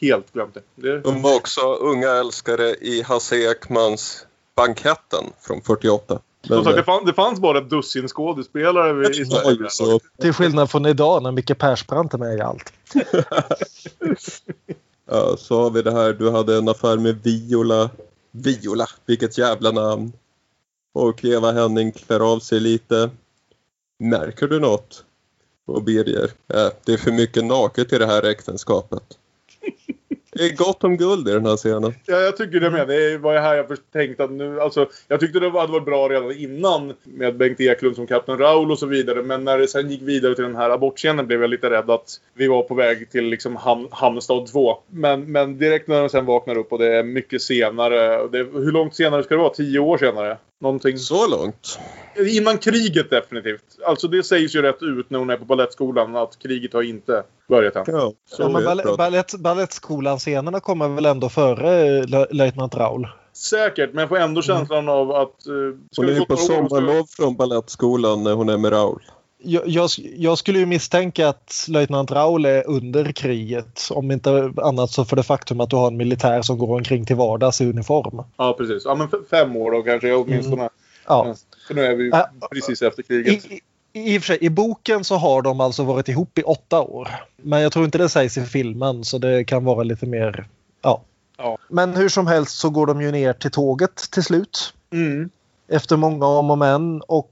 helt glömt det. det... De var också unga älskare i Hasse Ekmans Banketten från 48. Men, sagt, det, fann, det fanns bara ett dussin skådespelare i Sverige. Så... Till skillnad från idag när Micke Persbrandt är med i allt. ja, så har vi det här. Du hade en affär med Viola Viola, vilket jävla namn. Och Eva Henning klär av sig lite. Märker du något? Och Birger, äh, det är för mycket naket i det här äktenskapet. Det är gott om guld i den här scenen. Ja, jag tycker det med. Det var ju här jag först tänkte att nu, alltså, jag tyckte det hade varit bra redan innan med Bengt Eklund som Kapten Raul och så vidare. Men när det sen gick vidare till den här abortscenen blev jag lite rädd att vi var på väg till liksom Ham Hamnstad 2. Men, men direkt när de sen vaknar upp och det är mycket senare. Det, hur långt senare ska det vara? Tio år senare? Någonting. Så långt? Innan kriget definitivt. Alltså det sägs ju rätt ut när hon är på balettskolan att kriget har inte börjat än. Ja, Ja, men ball- ballett, Balettskolan-scenerna kommer väl ändå före eh, löjtnant Raul? Säkert, men jag får ändå känslan av att... Uh, Hon är ju på sommarlov från balettskolan när hon är med Raul. Jag, jag, jag skulle ju misstänka att löjtnant Raul är under kriget. Om inte annat så för det faktum att du har en militär som går omkring till vardags i uniform. Ja, precis. Ja, men fem år då kanske åtminstone. Mm. Ja. För nu är vi precis efter kriget. I, i, I och för sig, i boken så har de alltså varit ihop i åtta år. Men jag tror inte det sägs i filmen så det kan vara lite mer... Ja. Ja. Men hur som helst så går de ju ner till tåget till slut. Mm. Efter många om och men. Och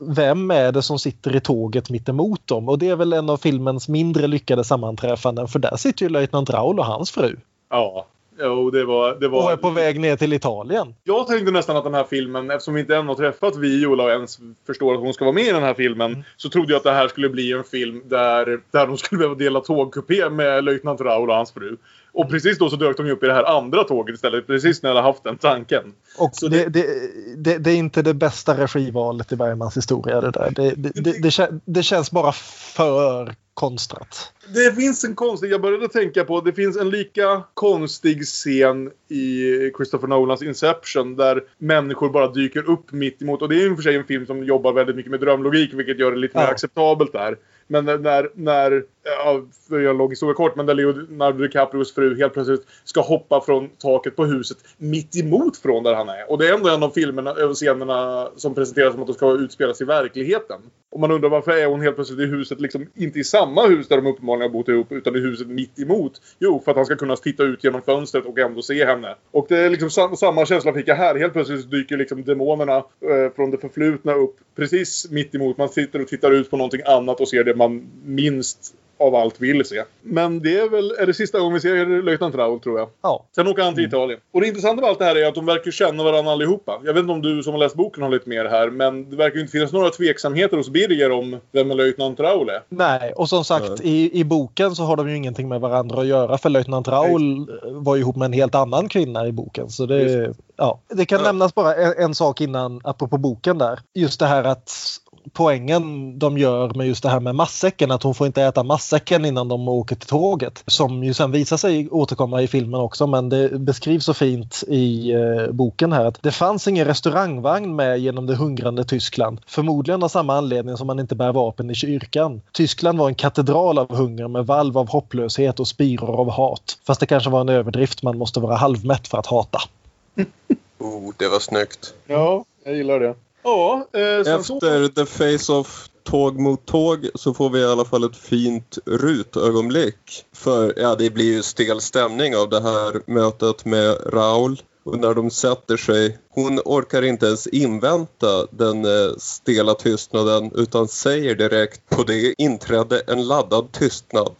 vem är det som sitter i tåget mitt emot dem? Och det är väl en av filmens mindre lyckade sammanträffanden för där sitter ju löjtnant Raul och hans fru. Ja. Jo, det var... Det var... Och är på väg ner till Italien. Jag tänkte nästan att den här filmen, eftersom vi inte än har träffat Viola och ens förstår att hon ska vara med i den här filmen, Mm. så trodde jag att det här skulle bli en film där, där de skulle behöva dela tågkupé med löjtnant Raul och hans fru. Och precis då så dök de ju upp i det här andra tåget istället, precis när jag hade haft den tanken. Och det, det, det, det är inte det bästa regivalet i Bergmans historia det där. Det, det, kän- det känns bara för konstrat. Det finns en konstig, jag började tänka på, det finns en lika konstig scen i Christopher Nolans Inception där människor bara dyker upp mitt emot. Och det är ju i och för sig en film som jobbar väldigt mycket med drömlogik vilket gör det lite mer Ja. acceptabelt där. Men när, när ja, för jag låg historia kort, men där Leonardo DiCaprios fru helt plötsligt ska hoppa från taket på huset mitt emot från där han är. Och det är ändå en av filmerna, över scenerna som presenteras som att de ska utspelas i verkligheten. Och man undrar varför är hon helt plötsligt i huset, liksom inte i samma hus där de uppenbarligen har bott ihop, utan i huset mitt emot. Jo, för att han ska kunna titta ut genom fönstret och ändå se henne. Och det är liksom sam- samma känsla fick jag här. Helt plötsligt dyker liksom demonerna eh, från det förflutna upp precis mitt emot. Man sitter och tittar ut på någonting annat och ser det man minst av allt vill se. Men det är väl är det sista gången vi ser löjtnant Raul tror jag. Ja. Sen åker han till Italien. Och det intressanta med allt det här är att de verkar känna varandra allihopa. Jag vet inte om du som har läst boken har lite mer här, men det verkar ju inte finnas några tveksamheter hos Birger om vem löjtnant Raul är. Nej, och som sagt i, i boken så har de ju ingenting med varandra att göra för löjtnant Raul var ju ihop med en helt annan kvinna i boken. Så det, ja. det kan nämnas bara en, en sak innan, apropå boken där. Just det här att poängen de gör med just det här med matsäcken, att hon får inte äta matsäcken innan de åker till tåget. Som ju sen visar sig återkomma i filmen också, men det beskrivs så fint i eh, boken här att det fanns ingen restaurangvagn med genom det hungrande Tyskland. Förmodligen av samma anledning som man inte bär vapen i kyrkan. Tyskland var en katedral av hunger med valv av hopplöshet och spiror av hat. Fast det kanske var en överdrift, man måste vara halvmätt för att hata. Oh, det var snyggt. Ja, jag gillar det. Ja, eh, sen så... Efter The Face-Off tåg mot tåg så får vi i alla fall ett fint rutögonblick. För ja, det blir ju stel stämning av det här mötet med Raul. Och när de sätter sig, hon orkar inte ens invänta den eh, stela tystnaden utan säger direkt på det inträdde en laddad tystnad.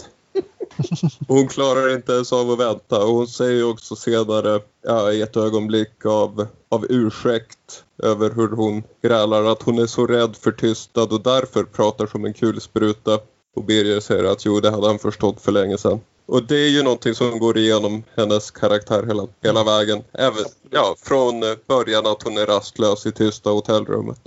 Hon klarar inte ens av att vänta och hon säger också senare ja, i ett ögonblick av, av ursäkt över hur hon grälar att hon är så rädd för tystnad och därför pratar som en kulspruta. Och Birger säger att jo, det hade han förstått för länge sedan. Och det är ju någonting som går igenom hennes karaktär hela, hela vägen. Även, ja, från eh, början att hon är rastlös i tysta hotellrummet.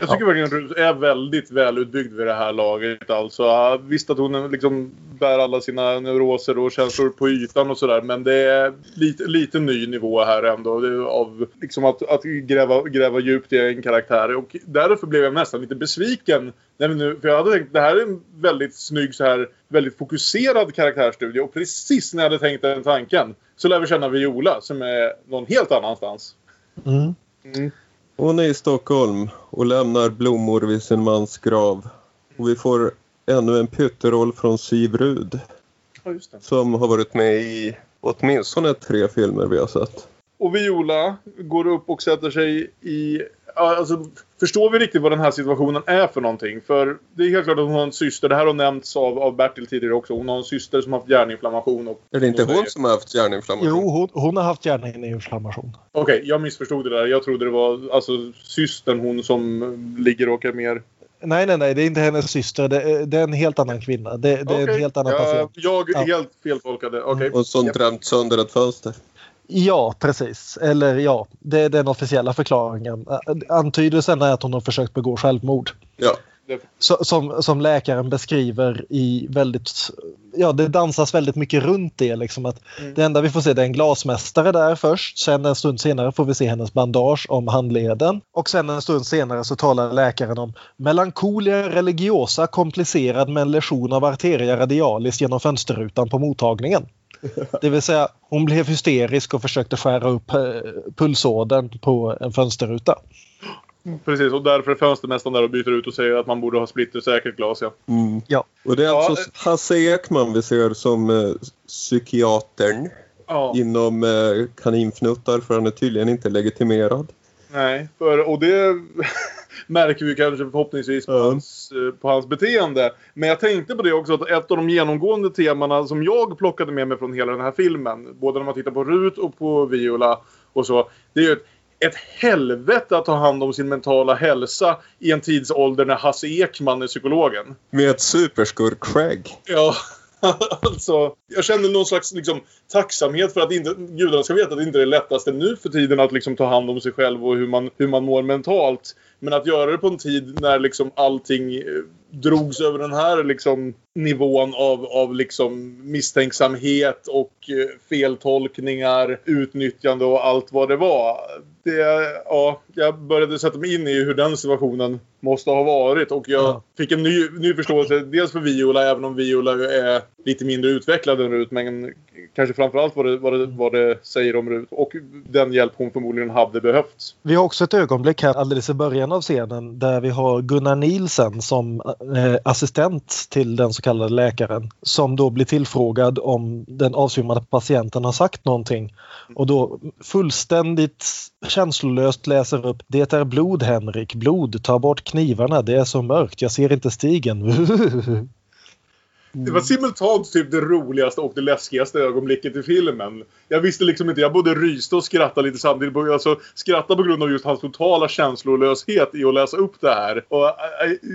Jag tycker verkligen att Rut är väldigt välutbyggd vid det här laget. Alltså, ja, visst att hon liksom bär alla sina neuroser och känslor på ytan och sådär. Men det är lite, lite ny nivå här ändå. Av liksom att, att gräva, gräva djupt i en karaktär. Och därför blev jag nästan lite besviken. När vi nu, för jag hade tänkt det här är en väldigt snygg så här väldigt fokuserad karaktärsstudie. Och precis när jag hade tänkt den tanken så lär vi känna Viola som är någon helt annanstans. Mm. Mm. Hon är i Stockholm och lämnar blommor vid sin mans grav. Och vi får ännu en pytteroll från Siv Rud. Ja. Som har varit med i åtminstone tre filmer vi har sett. Och Viola går upp och sätter sig i alltså, förstår vi riktigt vad den här situationen är för någonting? För det är helt klart att hon har en syster, det här har nämnts av, av Bertil tidigare också. Hon har en syster som har haft hjärninflammation. Och, Är det inte och hon som har haft hjärninflammation? Jo, hon, hon har haft hjärninflammation. Okej, jag missförstod det där. Jag trodde det var alltså systern hon som ligger och är mer... Nej, nej, nej, det är inte hennes syster. Det är, det är en helt annan kvinna. Det, det är en helt annan jag, patient. jag Ja. helt feltolkade. Okej. Och som drämt sönder ett fönster. Ja, precis. Eller ja, det är den officiella förklaringen. Antydelsen är att hon har försökt begå självmord. Ja. Så, som, som läkaren beskriver i väldigt... Ja, det dansas väldigt mycket runt det. Liksom att Det enda vi får se det är en glasmästare där först. Sen en stund senare får vi se hennes bandage om handleden. Och sen en stund senare så talar läkaren om melankolia religiosa komplicerad med en lesion av arteria radialis genom fönsterrutan på mottagningen. Det vill säga hon blev hysterisk och försökte skära upp eh, pulsådern på en fönsterruta. Precis, och därför är fönstermästaren där och byter ut och säger att man borde ha splittersäkert glas. Ja. Mm. Ja. Och det är Ja, alltså Hasse Ekman vi ser som eh, psykiatern Ja. inom eh, kaninfnuttar för han är tydligen inte legitimerad. Nej, för, och det märker vi kanske förhoppningsvis på, Ja. hans, eh, på hans beteende. Men jag tänkte på det också att ett av de genomgående temana som jag plockade med mig från hela den här filmen, både när man tittar på Rut och på Viola och så, det är ju ett, ett helvete att ta hand om sin mentala hälsa i en tidsålder när Hasse Ekman är psykologen. Med superskurk Craig. Ja, alltså. Jag känner någon slags liksom, tacksamhet för att inte, gudarna ska veta att det inte är det lättaste nu för tiden att liksom, ta hand om sig själv och hur man, hur man mår mentalt. Men att göra det på en tid när liksom, allting eh, drogs över den här liksom, nivån av, av liksom, misstänksamhet och eh, feltolkningar, utnyttjande och allt vad det var. Det, ja, jag började sätta mig in i hur den situationen måste ha varit och jag Ja. fick en ny, ny förståelse. Dels för Viola, även om Viola är lite mindre utvecklad än Rut. Men kanske framförallt vad det, vad, det, vad det säger om Rut. Och den hjälp hon förmodligen hade behövt. Vi har också ett ögonblick här alldeles i början av scenen där vi har Gunnar Nielsen som eh, assistent till den så kallade läkaren som då blir tillfrågad om den avsvimmade patienten har sagt någonting. Och då fullständigt känslolöst läser upp Det är blod Henrik, blod, ta bort knivarna, det är så mörkt, jag ser inte stigen. Det var simultant typ det roligaste och det läskigaste ögonblicket i filmen. Jag visste liksom inte, jag både ryste och skrattade lite samtidigt. Alltså skratta på grund av just hans totala känslolöshet i att läsa upp det här. Och äh,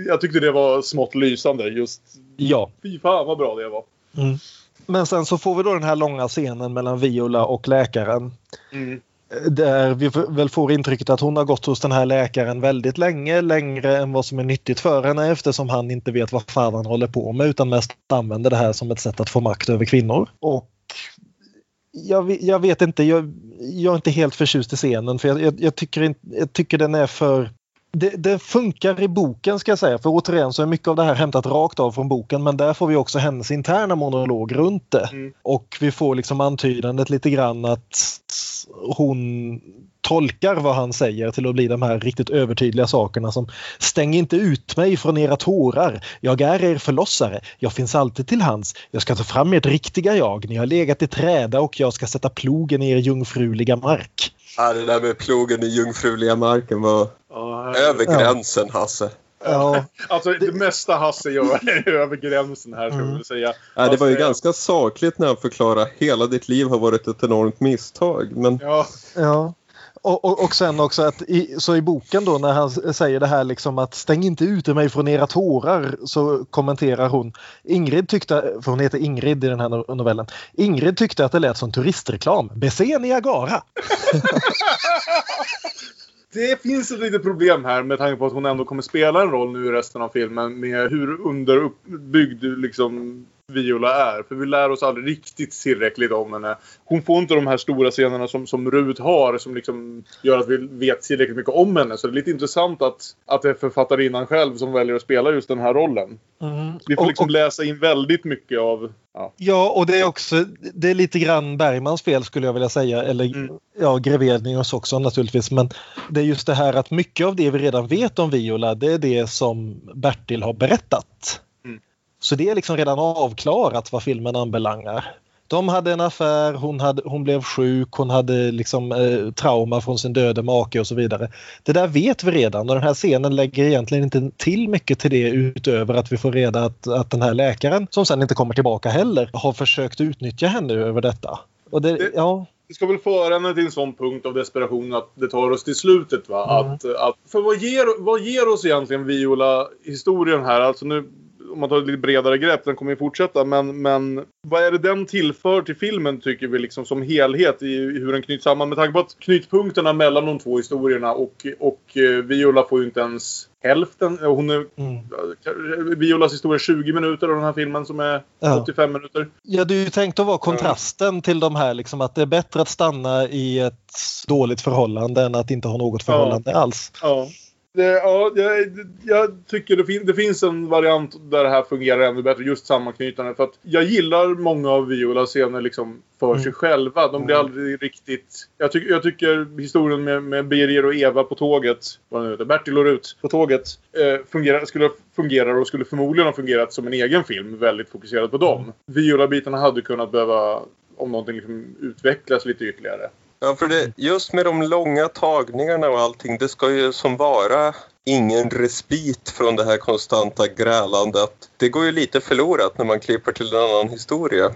jag tyckte det var smått lysande. Just, ja. fy fan vad bra det var. Mm. Men sen så får vi då den här långa scenen mellan Viola och läkaren. Mm. Där vi väl får intrycket att hon har gått hos den här läkaren väldigt länge, längre än vad som är nyttigt för henne eftersom han inte vet vad fan han håller på med utan mest använder det här som ett sätt att få makt över kvinnor. Och jag, jag vet inte, jag, jag är inte helt förtjust i scenen för jag, jag, jag, tycker, inte, jag tycker den är för det, det funkar i boken ska jag säga för återigen så är mycket av det här hämtat rakt av från boken men där får vi också hennes interna monolog runt det. Mm. Och vi får liksom antydandet lite grann att hon tolkar vad han säger till att bli de här riktigt övertydliga sakerna som Stäng inte ut mig från era tårar. Jag är er förlossare. Jag finns alltid till hands. Jag ska ta fram ert riktiga jag. Ni har legat i träda och jag ska sätta plogen i er jungfruliga mark. Ja, det där med plogen i jungfruliga marken var Ja, över gränsen Hasse. Ja, Alltså det mesta Hasse gör är över gränsen här skulle jag Mm. vilja säga. Ja, det var ju ganska sakligt när han förklarade hela ditt liv har varit ett enormt misstag. Men Ja, Ja. Och, och, och sen också att i, så i boken då när han säger det här liksom att stäng inte ute mig från era tårar så kommenterar hon Ingrid tyckte, för hon heter Ingrid i den här novellen, Ingrid tyckte att det lät som turistreklam. Bese Niagara! Det finns ett litet problem här med tanke på att hon ändå kommer spela en roll nu i resten av filmen med hur underuppbyggd liksom Viola är. För vi lär oss aldrig riktigt tillräckligt om henne. Hon får inte de här stora scenerna som, som Rut har som liksom gör att vi vet tillräckligt mycket om henne. Så det är lite intressant att, att det är författarinnan själv som väljer att spela just den här rollen. Vi får Och- liksom och- läsa in väldigt mycket av... Ja. Ja, och det är också det är lite grann Bergmans fel skulle jag vilja säga. Eller Mm. ja, Grevenius också naturligtvis. Men det är just det här att mycket av det vi redan vet om Viola, det är det som Bertil har berättat. Så det är liksom redan avklarat vad filmen anbelangar. De hade en affär, hon, hade, hon blev sjuk, hon hade liksom eh, trauma från sin döde make och så vidare. Det där vet vi redan och den här scenen lägger egentligen inte till mycket till det utöver att vi får reda att, att den här läkaren, som sen inte kommer tillbaka heller, har försökt utnyttja henne över detta. Och det, Det- ja, Det ska väl föra henne till en sån punkt av desperation att det tar oss till slutet. Va? Mm. Att, att, för vad ger, vad ger oss egentligen Viola-historien här? Alltså nu, om man tar ett lite bredare grepp, den kommer ju fortsätta. Men, men vad är det den tillför till filmen tycker vi liksom som helhet i, i hur den knyts samman? Med tanke på att knytpunkterna mellan de två historierna och, och eh, Viola får ju inte ens hälften. Hon är, mm. Violas historia är 20 minuter och den här filmen som är Ja. 85 minuter. Ja, det är ju tänkt att vara kontrasten till de här liksom att det är bättre att stanna i ett dåligt förhållande än att inte ha något förhållande alls. Ja. Det, ja, jag, jag tycker det, fin, det finns en variant där det här fungerar ännu bättre. Just sammanknytande. För att jag gillar många av Violas scener liksom för sig själva. De blir aldrig riktigt... Jag, tyck, jag tycker historien med, med Birger och Eva på tåget, vad nu heter, Bertil och Rut på tåget, eh, fungerar, skulle fungera och skulle förmodligen ha fungerat som en egen film. Väldigt fokuserad på dem. Viola-bitarna hade kunnat behöva, om någonting, liksom, utvecklas lite ytterligare. Ja, för det, just med de långa tagningarna och allting, det ska ju som vara ingen respit från det här konstanta grälandet. Det går ju lite förlorat när man klipper till en annan historia.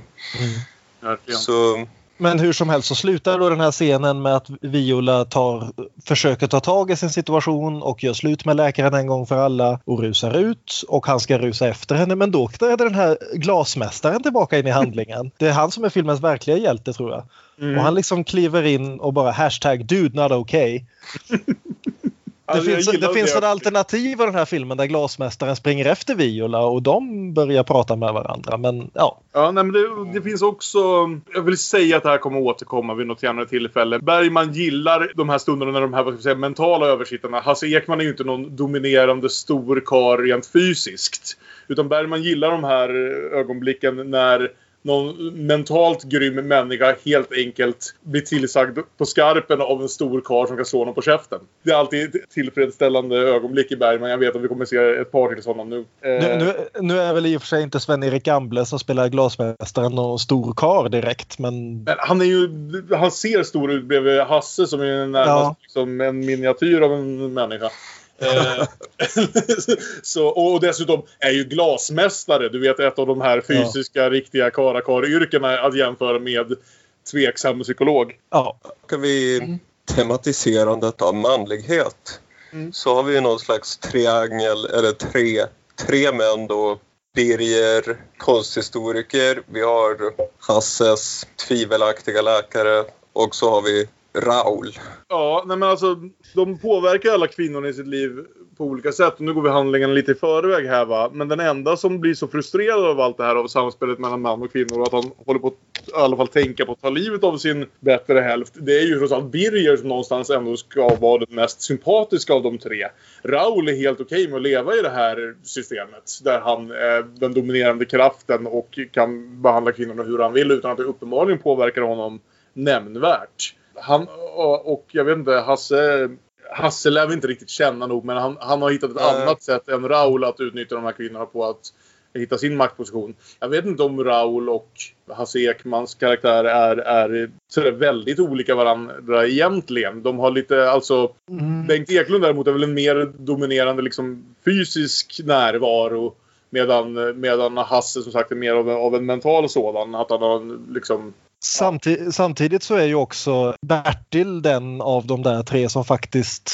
Verkligen. Så Men hur som helst så slutar då den här scenen med att Viola tar, försöker ta tag i sin situation och gör slut med läkaren en gång för alla och rusar ut och han ska rusa efter henne. Men då träder den här glasmästaren tillbaka in i handlingen. Det är han som är filmens verkliga hjälte tror jag. Mm. Och han liksom kliver in och bara hashtag dude not okay. Det Alltså, jag finns, det finns det. ett alternativ av den här filmen där glasmästaren springer efter Viola och de börjar prata med varandra. Men ja, Ja, nej, men det, det finns också... Jag vill säga att det här kommer återkomma vid något senare tillfälle. Bergman gillar de här stunderna när de här vad ska säga, mentala översittarna. Hasse Ekman är ju inte någon dominerande stor karl rent fysiskt. Utan Bergman gillar de här ögonblicken när någon mentalt grym människa helt enkelt blir tillsagd på skarpen av en stor karl som kan slå honom på käften. Det är alltid ett tillfredsställande ögonblick i Bergman. Jag vet att vi kommer se ett par till sådana nu. nu, Eh, nu, nu är väl i och för sig inte Sven-Erik Gamble som spelar glasmästaren någon stor kar direkt men Men han är ju... Han ser stor ut bredvid Hasse som är närmast Ja. liksom en miniatyr av en människa. Eh, så, och dessutom är ju glasmästare. Du vet ett av de här fysiska riktiga karakar-yrkena att jämföra med tveksam psykolog. ja. ska vi tematiserandet av manlighet så har vi någon slags triangel, eller tre, tre män då. Birger, konsthistoriker, vi har Hasses tvivelaktiga läkare och så har vi Raul. Ja, nej men alltså de påverkar alla kvinnor i sitt liv på olika sätt. Och nu går vi handlingen lite i förväg här va. Men den enda som blir så frustrerad av allt det här av samspelet mellan man och kvinnor och att han håller på att i alla fall tänka på att ta livet av sin bättre hälft. Det är ju trots allt Birger som någonstans ändå ska vara den mest sympatiska av de tre. Raul är helt okej med att leva i det här systemet. Där han är den dominerande kraften och kan behandla kvinnorna hur han vill utan att det uppenbarligen påverkar honom nämnvärt. Han, och, jag vet inte, Hasse, Hasse lär vi inte riktigt känna nog men han, han har hittat ett Nej. annat sätt än Raul att utnyttja de här kvinnorna på att hitta sin maktposition. Jag vet inte om Raul och Hasse Ekmans karaktär är, är väldigt olika varandra egentligen. De har lite, alltså Bengt Eklund däremot är väl en mer dominerande liksom, fysisk närvaro. Medan, medan Hasse som sagt är mer av en, av en mental sådan. Att han har liksom... Samti- samtidigt så är ju också Bertil den av de där tre som faktiskt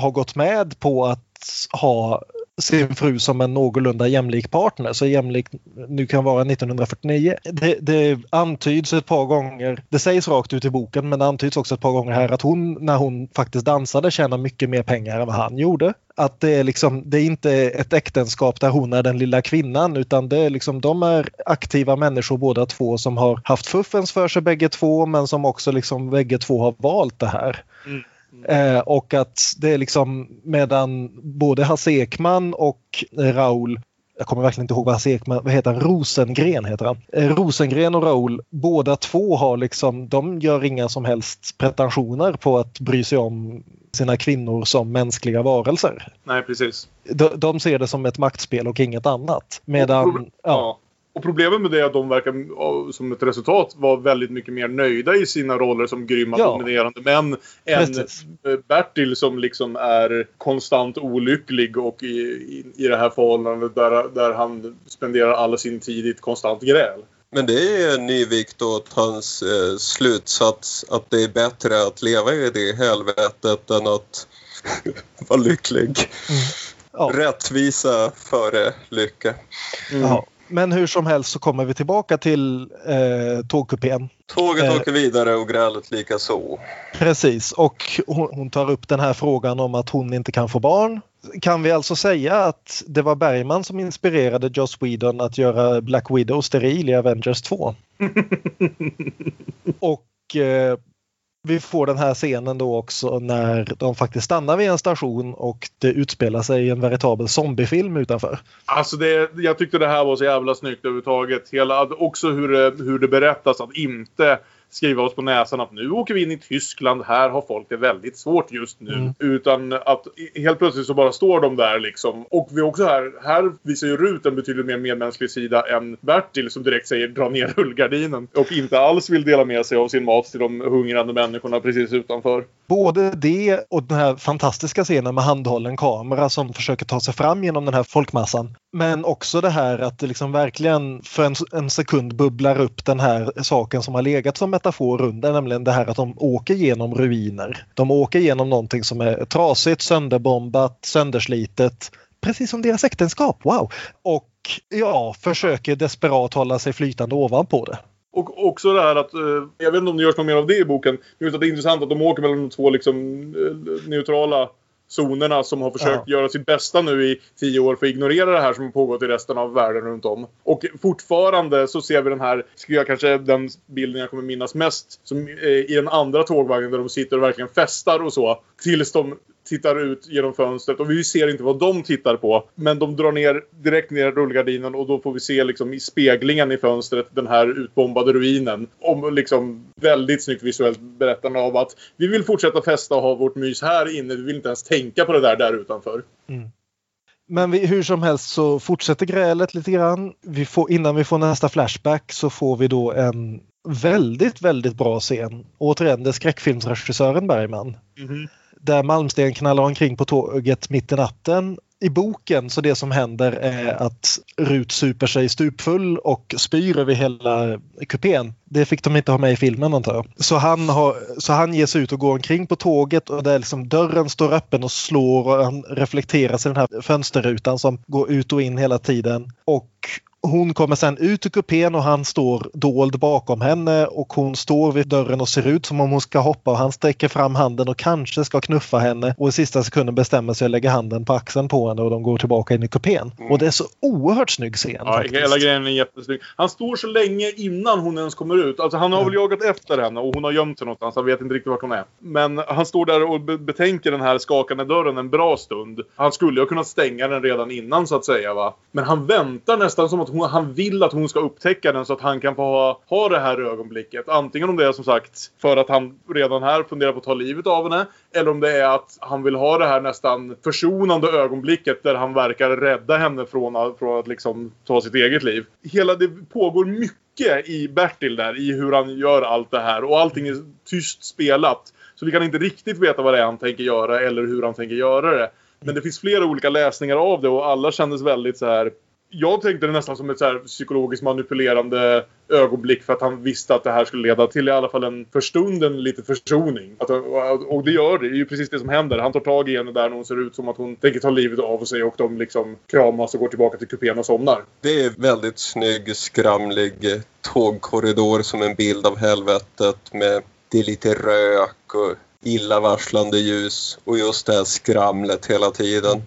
har gått med på att ha sin fru som en någorlunda jämlik partner. Så jämlik nu kan vara 1949. Det, det antyds ett par gånger, det sägs rakt ut i boken men det antyds också ett par gånger här att hon när hon faktiskt dansade tjänar mycket mer pengar än vad han gjorde. Att det är liksom, det är inte ett äktenskap där hon är den lilla kvinnan utan det är liksom, de är aktiva människor båda två som har haft fuffens för sig bägge två men som också liksom bägge två har valt det här. Mm. Eh, och att det är liksom medan både Hasse Ekman och Raul jag kommer verkligen inte ihåg vad Hasse Ekman, vad heter han? Rosengren heter han. Eh, Rosengren och Raul, båda två har liksom, de gör inga som helst pretensioner på att bry sig om sina kvinnor som mänskliga varelser. Nej, precis. De, de ser det som ett maktspel och inget annat. Medan, ja. Ja. Och problemet med det är att de verkar som ett resultat vara väldigt mycket mer nöjda i sina roller som grymma Ja. dominerande män än Precis. eh, Bertil som liksom är konstant olycklig och i, i, i det här förhållandet där, där han spenderar all sin tid i ett konstant gräl. Men det är en ny vikt åt hans eh, slutsats att det är bättre att leva i det helvetet än att vara lycklig. Ja. Rättvisa före lycka. Ja. Men hur som helst så kommer vi tillbaka till eh, tågkupén. Tåget Eh. åker vidare och grälet lika så. Precis, och hon, hon tar upp den här frågan om att hon inte kan få barn. Kan vi alltså säga att det var Bergman som inspirerade Joss Whedon att göra Black Widow steril i Avengers 2? och eh, vi får den här scenen då också när de faktiskt stannar vid en station och det utspelar sig en veritabel zombiefilm utanför. Alltså det, jag tyckte det här var så jävla snyggt överhuvudtaget. Hela, också hur hur det berättas att inte skriva oss på näsan att nu åker vi in i Tyskland, här har folk det väldigt svårt just nu. Mm. Utan att helt plötsligt så bara står de där liksom. Och vi också här, här visar ju Rut en betydligt mer medmänsklig sida än Bertil som direkt säger dra ner rullgardinen. Och inte alls vill dela med sig av sin mat till de hungrande människorna precis utanför. Både det och den här fantastiska scenen med handhållen kamera som försöker ta sig fram genom den här folkmassan. Men också det här att det liksom verkligen för en, en sekund bubblar upp den här saken som har legat som metafor under, nämligen det här att de åker genom ruiner. De åker genom någonting som är trasigt, sönderbombat, sönderslitet. Precis som deras äktenskap, wow! Och ja, försöker desperat hålla sig flytande ovanpå det. Och också det här att, eh, jag vet inte om det görs något mer av det i boken, men just att det är intressant att de åker mellan de två liksom eh, neutrala zonerna som har försökt göra sitt bästa nu i tio år för att ignorera det här som har pågått i resten av världen runt om. Och fortfarande så ser vi den här, skulle jag kanske den bilden jag kommer minnas mest, som eh, i den andra tågvagnen där de sitter och verkligen festar och så. Tills de tittar ut genom fönstret och vi ser inte vad de tittar på. Men de drar ner direkt ner rullgardinen och då får vi se liksom i speglingen i fönstret den här utbombade ruinen. Om liksom väldigt snyggt visuellt berättande av att vi vill fortsätta festa och ha vårt mys här inne. Vi vill inte ens tänka på det där där utanför. Men vi, hur som helst så fortsätter grälet lite grann. Vi får, innan vi får nästa flashback så får vi då en väldigt, väldigt bra scen. Återigen, det är skräckfilmsregissören Bergman. Där Malmsten knallar omkring på tåget mitt i natten. I boken så det som händer är att Rut super sig stupfull och spyr över hela kupén. Det fick de inte ha med i filmen antar jag. Så han, har, så han ger sig ut och går omkring på tåget och där liksom dörren står öppen och slår och han reflekteras i den här fönsterrutan som går ut och in hela tiden. Och hon kommer sen ut ur kupén och han står dold bakom henne och hon står vid dörren och ser ut som om hon ska hoppa och han sträcker fram handen och kanske ska knuffa henne och i sista sekunden bestämmer sig att lägga handen på axeln på henne och de går tillbaka in i kupén. Och det är så oerhört snygg scen. Ja, faktiskt. hela grejen är jättesnygg. Han står så länge innan hon ens kommer ut. Alltså han har väl jagat efter henne och hon har gömt sig någonstans. Han vet inte riktigt vart hon är. Men han står där och be- betänker den här skakande dörren en bra stund. Han skulle ju ha kunnat stänga den redan innan så att säga va. Men han väntar nästan som att hon, han vill att hon ska upptäcka den så att han kan få ha, ha det här ögonblicket. Antingen om det är som sagt för att han redan här funderar på att ta livet av henne. Eller om det är att han vill ha det här nästan försonande ögonblicket där han verkar rädda henne från att, från att liksom ta sitt eget liv. Hela det pågår mycket i Bertil där, i hur han gör allt det här. Och allting är tyst spelat. Så vi kan inte riktigt veta vad det är han tänker göra eller hur han tänker göra det. Men det finns flera olika läsningar av det och alla kändes väldigt så här. Jag tänkte det nästan som ett så här psykologiskt manipulerande ögonblick för att han visste att det här skulle leda till i alla fall en för stunden lite försoning. Att, och det gör det. Det är ju precis det som händer. Han tar tag i henne där när hon ser ut som att hon tänker ta livet av sig och de liksom kramas och går tillbaka till kupén och somnar. Det är väldigt snygg, skramlig tågkorridor som en bild av helvetet med det är lite rök och illavarslande ljus och just det här skramlet hela tiden.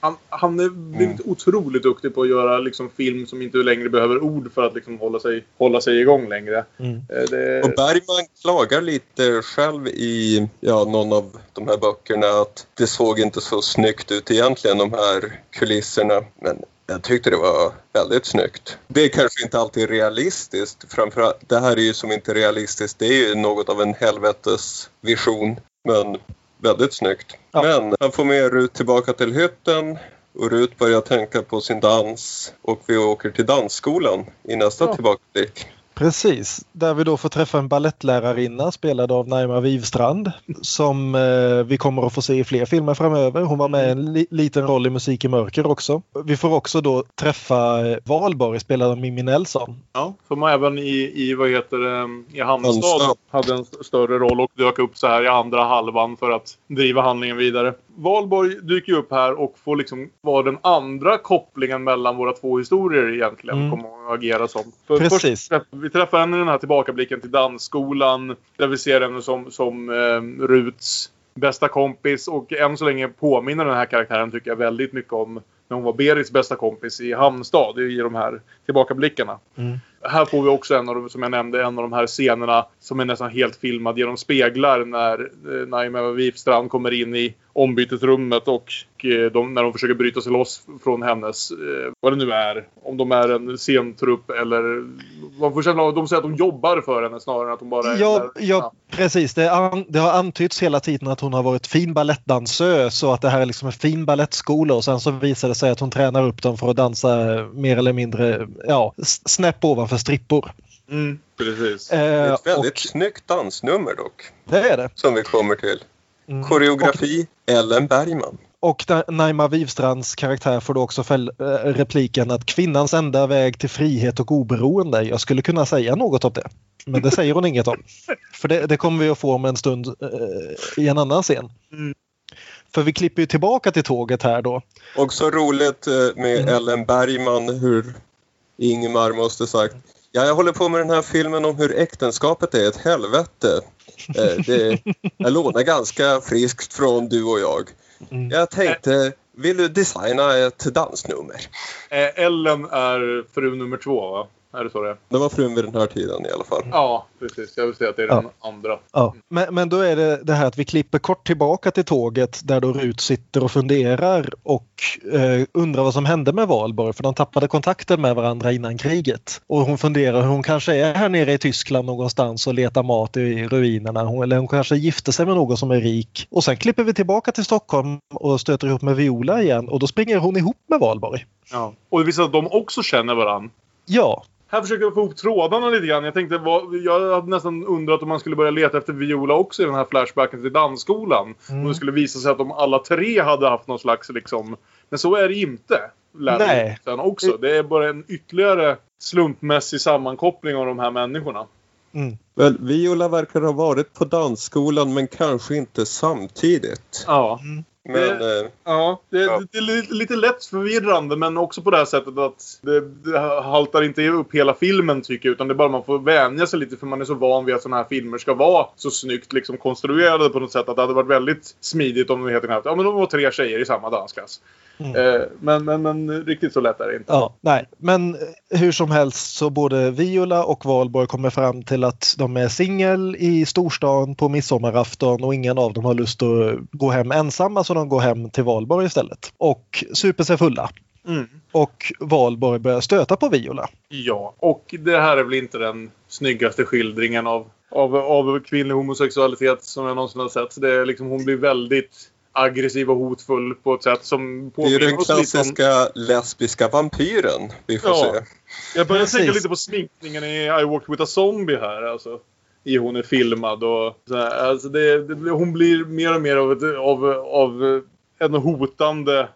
Han, han är blivit otroligt duktig på att göra liksom, film som inte längre behöver ord för att liksom, hålla, sig, hålla sig igång längre. Mm. Eh, Det, Och Bergman klagar lite själv i ja, någon av de här böckerna att det såg inte så snyggt ut egentligen de här kulisserna. Men jag tyckte det var väldigt snyggt. Det är kanske inte alltid realistiskt. Framförallt, det här är ju som inte realistiskt. Det är ju något av en helvetesvision. Men väldigt snyggt. Ja. Men han får med Rut tillbaka till hytten. Och Rut börjar tänka på sin dans och vi åker till dansskolan i nästa Ja. tillbakablick. Precis, där vi då får träffa en ballettlärarinna spelad av Naima Wivstrand som eh, vi kommer att få se i fler filmer framöver. Hon var med i en li- liten roll i Musik i mörker också. Vi får också då träffa eh, Valborg spelad av Mimmi Nelson. Ja, som även i, i vad heter det, i Halmstad. hade en st- större roll och dök upp så här i andra halvan för att driva handlingen vidare. Valborg dyker ju upp här och får liksom vara den andra kopplingen mellan våra två historier egentligen. Mm. Kommer att agera som. För Precis. Först, vi träffar henne i den här tillbakablicken till dansskolan där vi ser henne som, som eh, Ruts bästa kompis och än så länge påminner den här karaktären tycker jag väldigt mycket om när hon var Berits bästa kompis i Halmstad i de här tillbakablickarna. Här får vi också en av de, som jag nämnde, en av de här scenerna som är nästan helt filmad genom speglar när eh, Naima Wifstrand kommer in i ombytesrummet och eh, de, när de försöker bryta sig loss från hennes, eh, vad det nu är, om de är en scentrupp eller man får känslan av att de säger att de jobbar för henne snarare än att de bara är Ja, där. ja precis. Det, an, det har antytts hela tiden att hon har varit fin balettdansös och att det här är liksom en fin ballettskola och sen så visar det sig att hon tränar upp dem för att dansa mer eller mindre ja, snäpp ovanför strippor. Mm, precis. Det är Eh, ett väldigt och snyggt dansnummer dock, det är det. som vi kommer till. Mm. Koreografi Ellen Bergman. Och Na- Naima Wivstrands karaktär får då också fäll, eh, repliken att kvinnans enda väg till frihet och oberoende. Jag skulle kunna säga något om det. Men det säger hon inget om. För det, det kommer vi att få om en stund eh, i en annan scen. Mm. För vi klipper ju tillbaka till tåget här då. Och så roligt eh, med Mm. Ellen Bergman hur Ingmar måste sagt Ja, jag håller på med den här filmen om hur äktenskapet är ett helvete. Eh, det, jag lånar ganska friskt från du och jag. Mm. Jag tänkte, vill du designa ett dansnummer? Eh, Ellen är fru nummer två va? Är det så det är? Det var frun vid den här tiden i alla fall. Ja, precis. Jag vill säga att det är den andra. Ja. Men, men då är det det här att vi klipper kort tillbaka till tåget där då Rut sitter och funderar och eh, undrar vad som hände med Valborg för de tappade kontakten med varandra innan kriget. Och hon funderar hur hon kanske är här nere i Tyskland någonstans och letar mat i ruinerna. Hon, eller hon kanske gifte sig med någon som är rik. Och sen klipper vi tillbaka till Stockholm och stöter ihop med Viola igen och då springer hon ihop med Valborg. Ja. Och det visar att de också känner varandra. Ja, Här försöker jag få ihop trådarna lite grann. Jag tänkte, vad, jag hade nästan undrat om man skulle börja leta efter Viola också i den här flashbacken till dansskolan. Mm. Och det skulle visa sig att de alla tre hade haft någon slags liksom... Men så är det inte. Nej. Sen också. Det är bara en ytterligare slumpmässig sammankoppling av de här människorna. mm. Väl, Viola verkar ha varit på dansskolan men kanske inte samtidigt. Ja. Men eh, Ja, det, Ja. det, det är li- lite lätt förvirrande men också på det här sättet att det, det haltar inte upp hela filmen tycker jag utan det är bara man får vänja sig lite för man är så van vid att sådana här filmer ska vara så snyggt liksom konstruerade på något sätt att det hade varit väldigt smidigt om heter knappt, ja men de var tre tjejer i samma dansklass. Mm. Eh, men, men, men riktigt så lätt är det inte. Ja, nej. Men eh, hur som helst så både Viola och Valborg kommer fram till att de är singel i storstan på midsommarafton och ingen av dem har lust att gå hem ensamma så de går hem till Valborg istället. Och super sig fulla. Mm. Och Valborg börjar stöta på Viola. Ja, och det här är väl inte den snyggaste skildringen av, av, av kvinnlig homosexualitet som jag någonsin har sett. Det är liksom, hon blir väldigt aggressiv och hotfull på ett sätt som det är den oss lite om... klassiska lesbiska vampyren vi får Ja. se. Jag börjar Precis. tänka lite på sminkningen i I walked with a zombie här. Alltså. I hon är filmad och så. Alltså det, det, hon blir mer och mer av, ett, av, av en hotande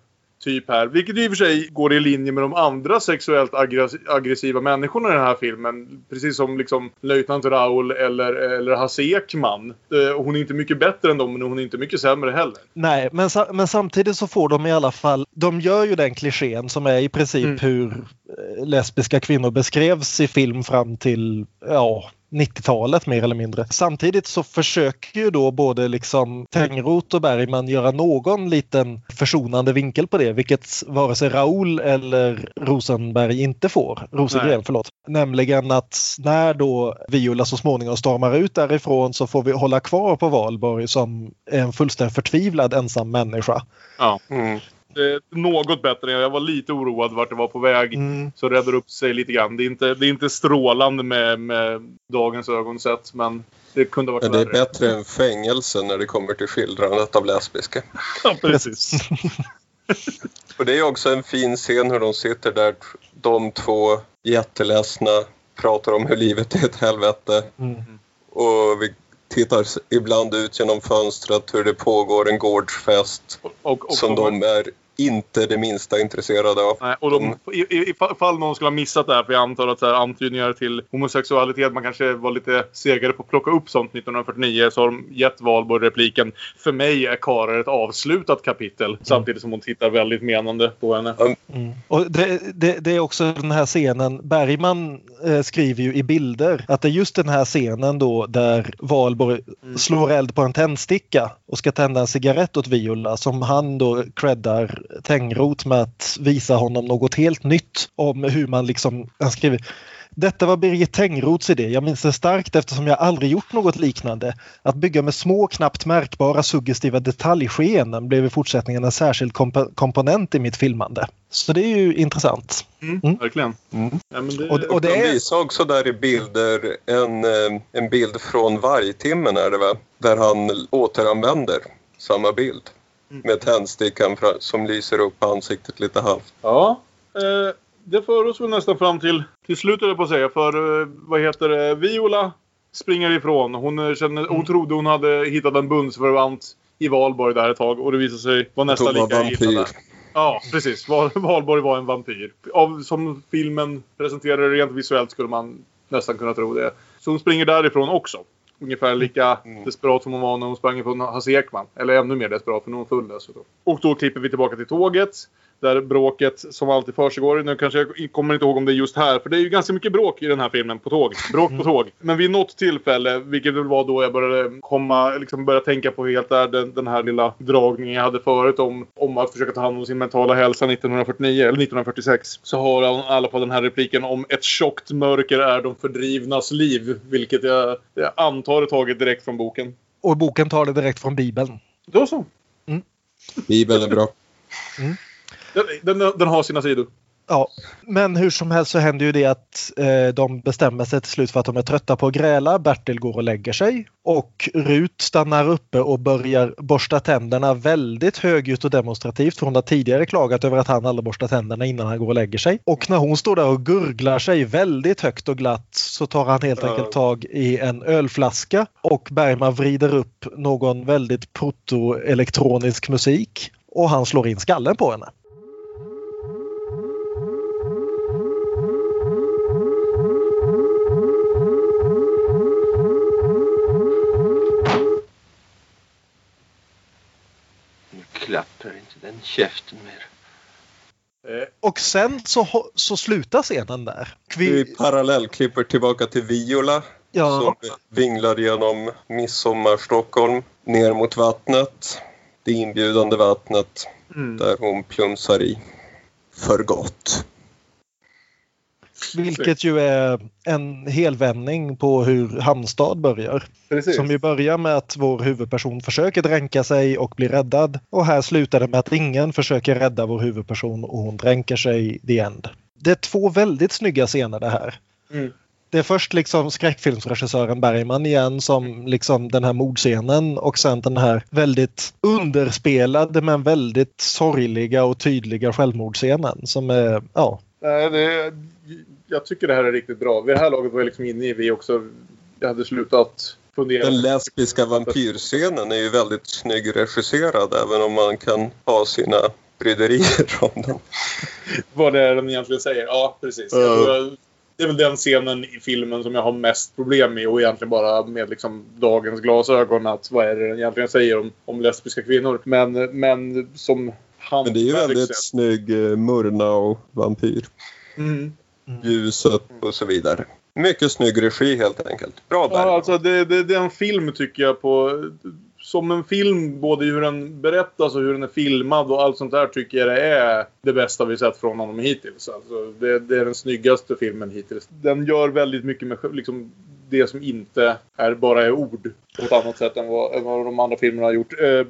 typ här. Vilket i och för sig går i linje med de andra sexuellt aggress- aggressiva människorna i den här filmen. Precis som liksom löjtnant Raoul eller, eller Hasse Ekman. Eh, Hon är inte mycket bättre än dem men hon är inte mycket sämre heller. Nej, men, men samtidigt så får de i alla fall, de gör ju den klichén som är i princip Mm. hur eh, lesbiska kvinnor beskrevs i film fram till ja, 90-talet mer eller mindre. Samtidigt så försöker ju då både liksom Tengroth och Bergman göra någon liten försonande vinkel på det, vilket vare sig Raoul eller Rosenberg inte får. Rosengren, Nej. förlåt. Nämligen att när då Viola så småningom stormar ut därifrån så får vi hålla kvar på Valborg som är en fullständigt förtvivlad ensam människa. Ja. Mm. Det är något bättre. Jag var lite oroad vart det var på väg. Mm. Så räddar upp sig lite grann. Det är inte, det är inte strålande med, med dagens ögon sett, men det kunde ha varit Men det är värre. bättre än fängelse när det kommer till skildrandet av lesbiska. Ja, precis. Och det är också en fin scen hur de sitter där, de två jätteledsna, pratar om hur livet är ett helvete. Mm. Och vi tittar ibland ut genom fönstret hur det pågår en gårdsfest Och, och, som de är inte det minsta intresserade av. Nej, och de, i, i, ifall någon skulle ha missat det här, för jag antar att så här, antydningar till homosexualitet, man kanske var lite segare på att plocka upp sånt 1949, så har de gett Valborg repliken För mig är Karar ett avslutat kapitel, samtidigt som hon tittar väldigt menande på henne. Mm. Och det, det, det är också den här scenen, Bergman eh, skriver ju i bilder att det är just den här scenen då där Valborg slår eld på en tändsticka och ska tända en cigarett åt Viola som han då creddar Tengroth med att visa honom något helt nytt om hur man liksom, han skriver detta var Birgit Tengroths idé. Jag minns det starkt eftersom jag aldrig gjort något liknande. Att bygga med små, knappt märkbara suggestiva detaljskeenden blev i fortsättningen en särskild komp komponent i mitt filmande. Så det är ju intressant. Mm, Verkligen. Ja, men det, Och, och det är... visar också där i bilder en, eh, en bild från Vargtimmen är det va? Där han återanvänder samma bild. Med tändstickan som lyser upp ansiktet lite halvt. Ja, eh, det för oss väl nästan fram till, till slutet på att säga. För eh, vad heter det? Viola springer ifrån. Hon, eh, känner, hon trodde hon hade hittat en bundsförvant i Valborg där ett tag och det visade sig vara nästan lika vampyr. Ja, precis. Val- Valborg var en vampyr. Av, som filmen presenterar det rent visuellt skulle man nästan kunna tro det. Så hon springer därifrån också. Ungefär lika desperat som hon var när hon sprang ifrån Hasse Ekman. Eller ännu mer desperat för nu är hon full dessutom. Och då klipper vi tillbaka till tåget. Där bråket som alltid försiggår. Nu kanske jag kommer inte ihåg om det är just här. För det är ju ganska mycket bråk i den här filmen på tåg. Bråk på tåg. Men vid något tillfälle, vilket väl var då jag började komma, liksom börja tänka på helt där den, den här lilla dragningen jag hade förut om, om att försöka ta hand om sin mentala hälsa 1949 eller 1946. Så har han i alla fall den här repliken om ett tjockt mörker är de fördrivnas liv. Vilket jag, jag antar är taget direkt från boken. Och boken tar det direkt från Bibeln. Då så. Bibeln är bra. Den, den, den har sina sidor. Ja, men hur som helst så händer ju det att eh, de bestämmer sig till slut för att de är trötta på att gräla. Bertil går och lägger sig och Rut stannar uppe och börjar borsta tänderna väldigt högljutt och demonstrativt för hon har tidigare klagat över att han aldrig borstar tänderna innan han går och lägger sig. Och när hon står där och gurglar sig väldigt högt och glatt så tar han helt enkelt tag i en ölflaska och Bergman vrider upp någon väldigt proto-elektronisk musik och han slår in skallen på henne. Nu klappar inte den käften mer. Och sen så, så slutar scenen där. Vi Kvi- parallellklipper tillbaka till Viola Ja. som vinglar genom midsommar-Stockholm ner mot vattnet. Det inbjudande vattnet Mm. där hon plumsar i för gott. Vilket ju är en helvändning på hur Hamnstad börjar. Precis. Som ju börjar med att vår huvudperson försöker dränka sig och blir räddad. Och här slutar det med att ingen försöker rädda vår huvudperson och hon dränker sig i the end. Det är två väldigt snygga scener det här. Mm. Det är först liksom skräckfilmsregissören Bergman igen som liksom den här mordscenen och sen den här väldigt underspelade men väldigt sorgliga och tydliga självmordsscenen som är, ja. Det, jag tycker det här är riktigt bra. Vid det här laget var jag liksom inne i vi också. Jag hade slutat fundera. Den lesbiska vampyrscenen är ju väldigt snygg regisserad även om man kan ha sina bryderier om den. Vad det är den egentligen säger. Ja, precis. Jag jag, det är väl den scenen i filmen som jag har mest problem med och egentligen bara med liksom dagens glasögon. Att vad är det den egentligen säger om, om lesbiska kvinnor. Men, men som han... Men det är ju väldigt snygg eh, Murnau-vampyr. Mm. Ljuset och så vidare. Mycket snygg regi helt enkelt. Bra Bergman. Ja, alltså det, det, det är en film tycker jag på... Som en film, både hur den berättas och hur den är filmad och allt sånt där tycker jag det är det bästa vi sett från honom hittills. Alltså det, det är den snyggaste filmen hittills. Den gör väldigt mycket med liksom, det som inte är bara är ord. På ett annat sätt än vad, än vad de andra filmerna har gjort. Eh,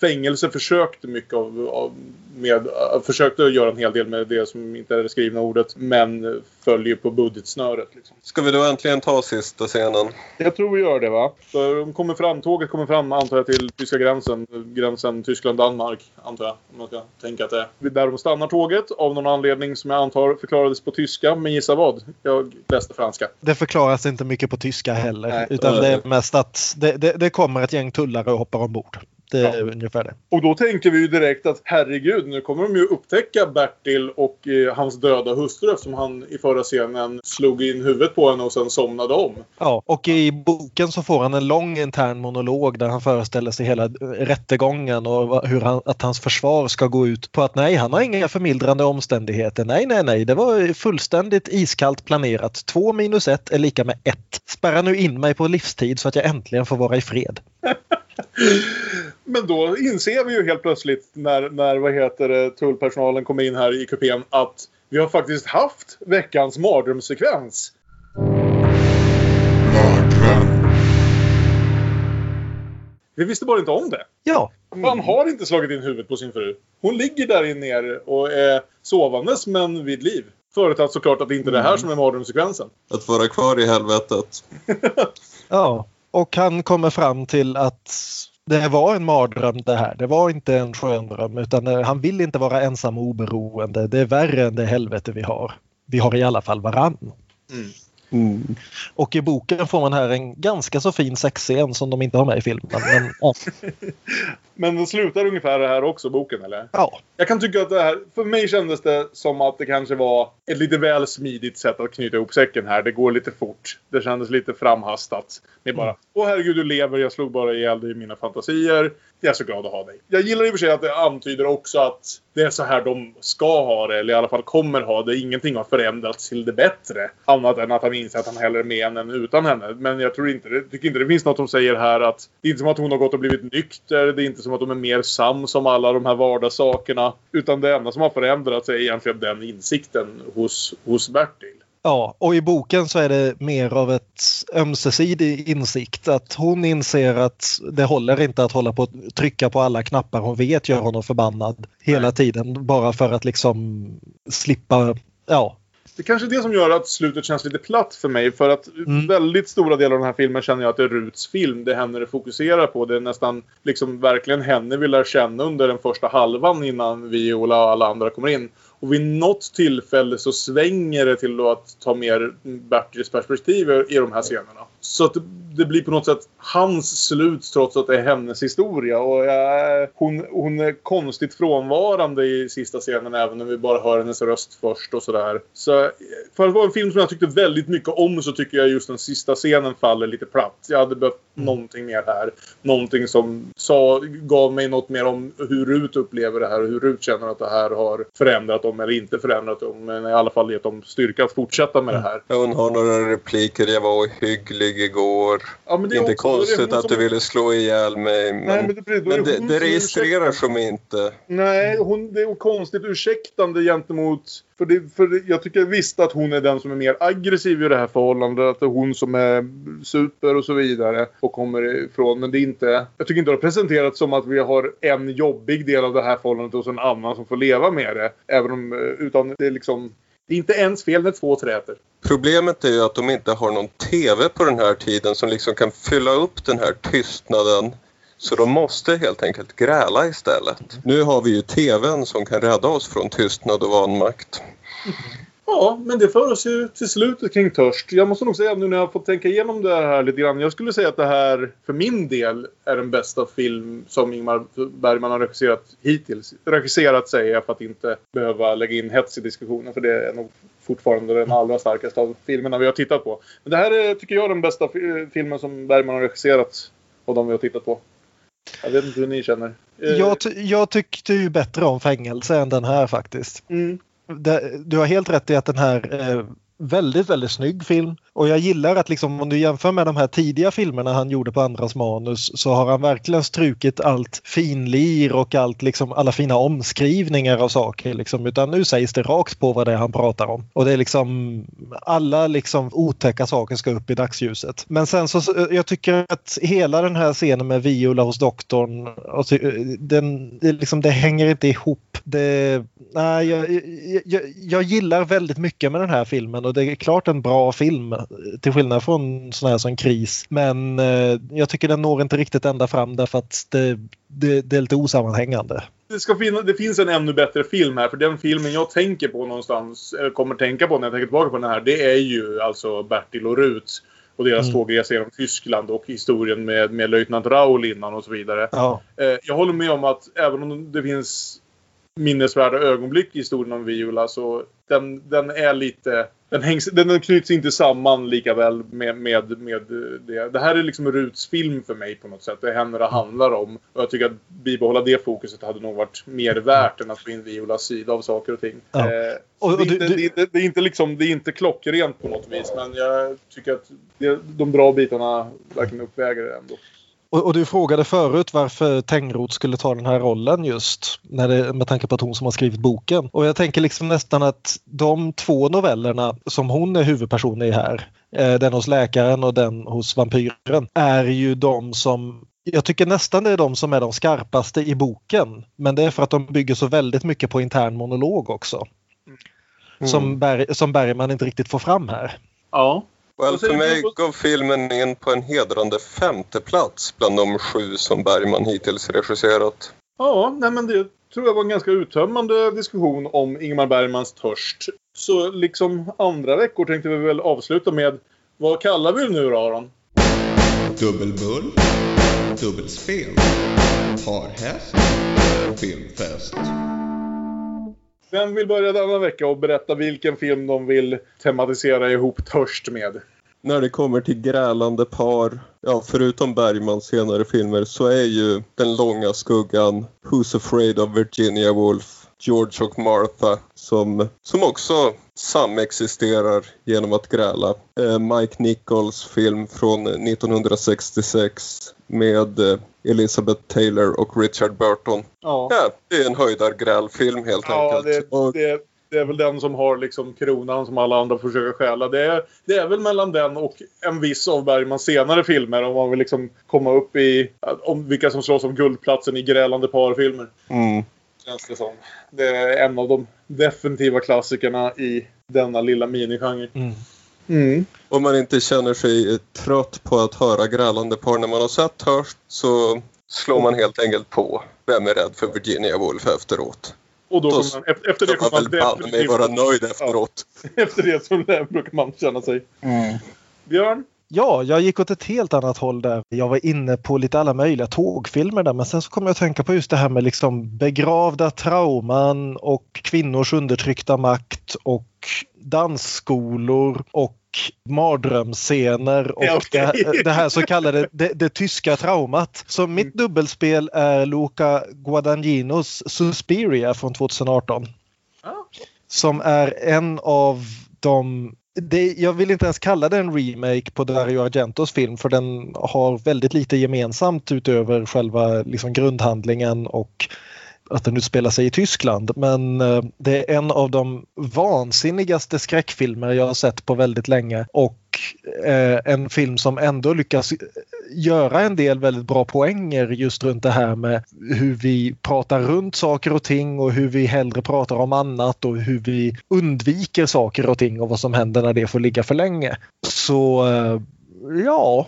fängelse försökte mycket av, av med, uh, försökte göra en hel del med det som inte är det skrivna ordet men följer på budgetsnöret. Liksom. Ska vi då äntligen ta sista scenen? Jag tror vi gör det va. Så de kommer fram, tåget kommer fram antar jag till tyska gränsen. Gränsen Tyskland-Danmark antar jag. Om man ska tänka att det är. Där de stannar tåget av någon anledning som jag antar förklarades på tyska. Men gissa vad? Jag läste franska. Det förklaras inte mycket på tyska heller. Nej, utan det är mest att det, det, det kommer ett gäng tullare och hoppar ombord. Det är ja. ungefär det. Och då tänker vi ju direkt att herregud, nu kommer de ju upptäcka Bertil och eh, hans döda hustru eftersom han i förra scenen slog in huvudet på henne och sen somnade om. Ja, och i boken så får han en lång intern monolog där han föreställer sig hela rättegången och hur han, att hans försvar ska gå ut på att nej, han har inga förmildrande omständigheter. Nej, nej, nej, det var fullständigt iskallt planerat. Två minus ett är lika med ett. Spärra nu in mig på livstid så att jag äntligen får vara i fred. Men då inser vi ju helt plötsligt när, när vad heter det, tullpersonalen kommer in här i kupén att vi har faktiskt haft veckans mardrömssekvens. Mardröm. Vi visste bara inte om det. Ja. Han har inte slagit in huvudet på sin fru. Hon ligger där nere och är sovandes men vid liv. Förutsatt såklart att det inte är det här som är mardrömssekvensen. Att vara kvar i helvetet. ja. Och han kommer fram till att det var en mardröm det här. Det var inte en skön dröm utan eh, han vill inte vara ensam och oberoende. Det är värre än det helvete vi har. Vi har i alla fall varann. Mm. Mm. Och i boken får man här en ganska så fin sexscen som de inte har med i filmen. Men, ja. men den slutar ungefär det här också, boken eller? Ja. Jag kan tycka att det här, för mig kändes det som att det kanske var ett lite väl smidigt sätt att knyta ihop säcken här. Det går lite fort. Det kändes lite framhastat. Med bara, mm. åh herregud du lever, jag slog bara ihjäl dig i mina fantasier. Jag är så glad att ha dig. Jag gillar i och för sig att det antyder också att det är så här de ska ha det, eller i alla fall kommer ha det. Ingenting har förändrats till det bättre. Annat än att han inser att han hellre är med henne än utan henne. Men jag tror inte, tycker inte det finns något som säger här att det är inte som att hon har gått och blivit nykter. Det är inte som att de är mer sams om alla de här vardagssakerna. Utan det enda som har förändrats är egentligen den insikten hos, hos Bertil. Ja, och i boken så är det mer av ett ömsesidig insikt. Att hon inser att det håller inte att hålla på att trycka på alla knappar hon vet gör honom förbannad hela tiden bara för att liksom slippa, ja, det är kanske är det som gör att slutet känns lite platt för mig. För att mm. väldigt stora delar av den här filmen känner jag att det är Ruts film. Det är henne det fokuserar på. Det är nästan liksom verkligen henne vi lär känna under den första halvan innan Viola och alla andra kommer in. Och vid något tillfälle så svänger det till att ta mer Bertils perspektiv i de här scenerna. Så att det, blir på något sätt hans slut trots att det är hennes historia. Och jag, hon, hon är konstigt frånvarande i sista scenen även om vi bara hör hennes röst först och sådär. Så för att vara en film som jag tyckte väldigt mycket om så tycker jag just den sista scenen faller lite platt. Jag hade behövt mm. någonting mer här. Någonting som sa, gav mig något mer om hur Rut upplever det här och hur Rut känner att det här har förändrat dem eller inte förändrat dem. Men i alla fall gett dem styrka att fortsätta med det här. Hon har några repliker. Jag var ohygglig igår. Ja, det är inte konstigt att du ville slå ihjäl mig. Men, Nej, men, det, men det, det registrerar som inte. Nej, hon, det är konstigt ursäktande gentemot... För, det, för jag tycker visst att hon är den som är mer aggressiv i det här förhållandet. Att det är hon som är super och så vidare. Och kommer ifrån. Men det är inte... Jag tycker inte det har presenterats som att vi har en jobbig del av det här förhållandet och så en annan som får leva med det. Även om... Utan det är liksom... Det är inte ens fel när två träter. Problemet är ju att de inte har någon TV på den här tiden som liksom kan fylla upp den här tystnaden. Så de måste helt enkelt gräla istället. Nu har vi ju TVn som kan rädda oss från tystnad och vanmakt. Ja, men det för oss ju till slutet kring Törst. Jag måste nog säga nu när jag har fått tänka igenom det här lite grann. Jag skulle säga att det här för min del är den bästa film som Ingmar Bergman har regisserat hittills. Regisserat säger jag för att inte behöva lägga in hets i diskussionen. För det är nog fortfarande den allra starkaste av filmerna vi har tittat på. Men det här är, tycker jag, den bästa filmen som Bergman har regisserat av de vi har tittat på. Jag vet inte hur ni känner. Jag, jag tyckte ju bättre om Fängelse än den här faktiskt. Mm du har helt rätt i att den här eh, väldigt, väldigt snygg film. Och jag gillar att liksom, om du jämför med de här tidiga filmerna han gjorde på andras manus så har han verkligen strukit allt finlir och allt, liksom, alla fina omskrivningar av saker. Liksom. Utan nu sägs det rakt på vad det är han pratar om. Och det är liksom alla liksom otäcka saker ska upp i dagsljuset. Men sen så, jag tycker att hela den här scenen med Viola hos doktorn, och den, det, liksom, det hänger inte ihop. Det, nej, jag, jag, jag gillar väldigt mycket med den här filmen och det är klart en bra film till skillnad från sån här som Kris. Men eh, jag tycker den når inte riktigt ända fram därför att det, det, det är lite osammanhängande. Det, ska finna, det finns en ännu bättre film här, för den filmen jag tänker på någonstans, eller kommer tänka på när jag tänker tillbaka på den här, det är ju alltså Bertil och Rut och deras mm. tågresa genom Tyskland och historien med, med löjtnant Raul innan och så vidare. Ja. Eh, jag håller med om att även om det finns minnesvärda ögonblick i historien om Viola så den, den är lite... Den, hängs, den knyts inte samman lika väl med, med, med det. Det här är liksom Ruts film för mig på något sätt. Det är henne det handlar om. Och jag tycker att bibehålla det fokuset hade nog varit mer värt än att få in Violas sida av saker och ting. Ja. Eh, Och- och det, du- det, du- det, det, är inte liksom, det är inte klockrent på något vis men jag tycker att det, de bra bitarna verkligen uppväger det ändå. Och, och du frågade förut varför Tengroth skulle ta den här rollen just när det, med tanke på att hon som har skrivit boken. Och jag tänker liksom nästan att de två novellerna som hon är huvudperson i här, eh, den hos läkaren och den hos vampyren, är ju de som jag tycker nästan det är de som är de skarpaste i boken. Men det är för att de bygger så väldigt mycket på intern monolog också. Som, Berg, som Bergman inte riktigt får fram här. Ja. Well, för mig på- gav filmen in på en hedrande femte plats bland de sju som Bergman hittills regisserat. Ja, nej men det tror jag var en ganska uttömmande diskussion om Ingmar Bergmans Törst. Så liksom andra veckor tänkte vi väl avsluta med vad kallar vi det nu då Aron? Dubbelbull, dubbelspel, parhäst, filmfest. Vem vill börja denna vecka och berätta vilken film de vill tematisera ihop Törst med? När det kommer till grälande par, ja förutom Bergmans senare filmer så är ju Den långa skuggan, Who's Afraid of Virginia Woolf, George och Martha som, som också samexisterar genom att gräla. Eh, Mike Nichols film från 1966 med eh, Elizabeth Taylor och Richard Burton. Ja, Ja, det är en höjdargrälfilm helt ja enkelt. det, Och- det, det är väl den som har liksom kronan som alla andra försöker stjäla. Det är, det är väl mellan den och en viss av Bergmans senare filmer om man vill liksom komma upp i om vilka som slåss om guldplatsen i grälande parfilmer. Mm. Känns det som. Det är en av de definitiva klassikerna i denna lilla minigenre. Mm. Mm. Om man inte känner sig trött på att höra grälande par när man har sett Törst så slår man helt enkelt på Vem är rädd för Virginia Woolf efteråt. Och då Då man, efter, efter det kommer man mig vara nöjd efteråt. Efter det så brukar man känna sig. Björn? Ja, jag gick åt ett helt annat håll där. Jag var inne på lite alla möjliga tågfilmer där men sen så kom jag att tänka på just det här med liksom begravda trauman och kvinnors undertryckta makt och dansskolor och mardrömsscener och okej. det, det här så kallade det, det tyska traumat. Så mitt dubbelspel är Luca Guadagninos Suspiria från 2018. Som är en av de det, jag vill inte ens kalla det en remake på Dario Argentos film för den har väldigt lite gemensamt utöver själva liksom, grundhandlingen och att den utspelar sig i Tyskland. Men eh, det är en av de vansinnigaste skräckfilmer jag har sett på väldigt länge och eh, en film som ändå lyckas göra en del väldigt bra poänger just runt det här med hur vi pratar runt saker och ting och hur vi hellre pratar om annat och hur vi undviker saker och ting och vad som händer när det får ligga för länge. Så eh, ja,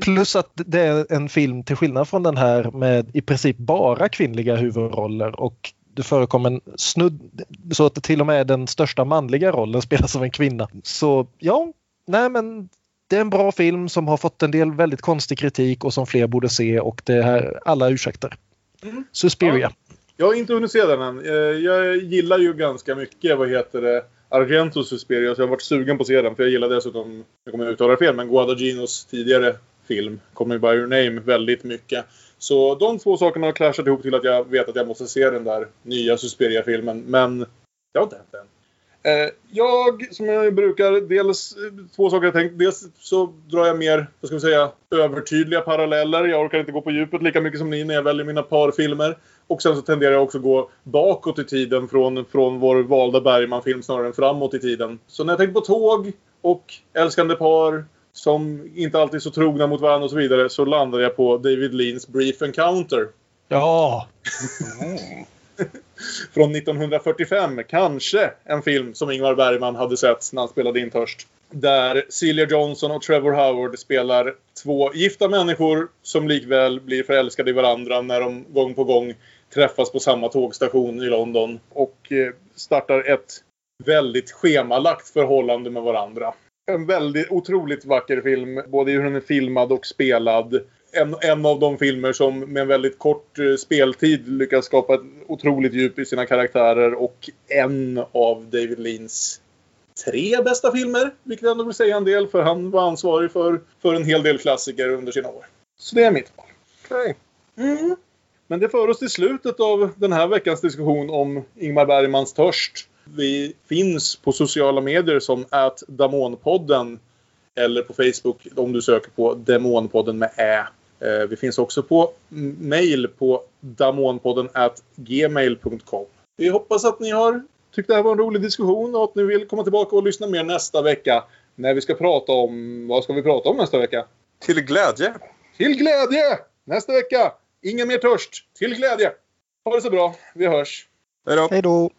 Plus att det är en film till skillnad från den här med i princip bara kvinnliga huvudroller och det förekommer en snudd så att till och med den största manliga rollen spelas av en kvinna. Så ja, nej men det är en bra film som har fått en del väldigt konstig kritik och som fler borde se och det här alla ursäkter. Mm. Suspiria. Jag har inte hunnit se den än. Eh, Jag gillar ju ganska mycket, vad heter det, Argentos Suspiria. Så jag har varit sugen på att se den. För jag gillar dessutom, jag kommer att uttala fel, men Guadaginos tidigare film, Me By Your Name, väldigt mycket. Så de två sakerna har clashat ihop till att jag vet att jag måste se den där nya Suspiria-filmen. Men det har inte hänt än. Eh, jag, som jag brukar, dels eh, två saker jag tänkt. Dels så drar jag mer, vad ska vi säga, övertydliga paralleller. Jag orkar inte gå på djupet lika mycket som ni när jag väljer mina parfilmer. Och sen så tenderar jag också gå bakåt i tiden från, från vår valda Bergman-film snarare än framåt i tiden. Så när jag tänker på tåg och älskande par som inte alltid är så trogna mot varandra och så vidare så landar jag på David Leans Brief Encounter. Ja! Från 1945. Kanske en film som Ingmar Bergman hade sett när han spelade in Törst. Där Celia Johnson och Trevor Howard spelar två gifta människor som likväl blir förälskade i varandra när de gång på gång träffas på samma tågstation i London och eh, startar ett väldigt schemalagt förhållande med varandra. En väldigt otroligt vacker film, både i hur den är filmad och spelad. En, en av de filmer som med en väldigt kort eh, speltid lyckas skapa ett otroligt djup i sina karaktärer och en av David Leans tre bästa filmer. Vilket ändå vill säga en del för han var ansvarig för, för en hel del klassiker under sina år. Så det är mitt val. Okej. Mm. Men det för oss till slutet av den här veckans diskussion om Ingmar Bergmans Törst. Vi finns på sociala medier som att Damonpodden eller på Facebook om du söker på Demonpodden med Ä. Eh, Vi finns också på mail på damonpodden at gmail.com. Vi hoppas att ni har tyckt det här var en rolig diskussion och att ni vill komma tillbaka och lyssna mer nästa vecka. När vi ska prata om... Vad ska vi prata om nästa vecka? Till glädje. Till glädje! Nästa vecka! Ingen mer törst. Till glädje! Ha det så bra. Vi hörs. Hej då. Hej då!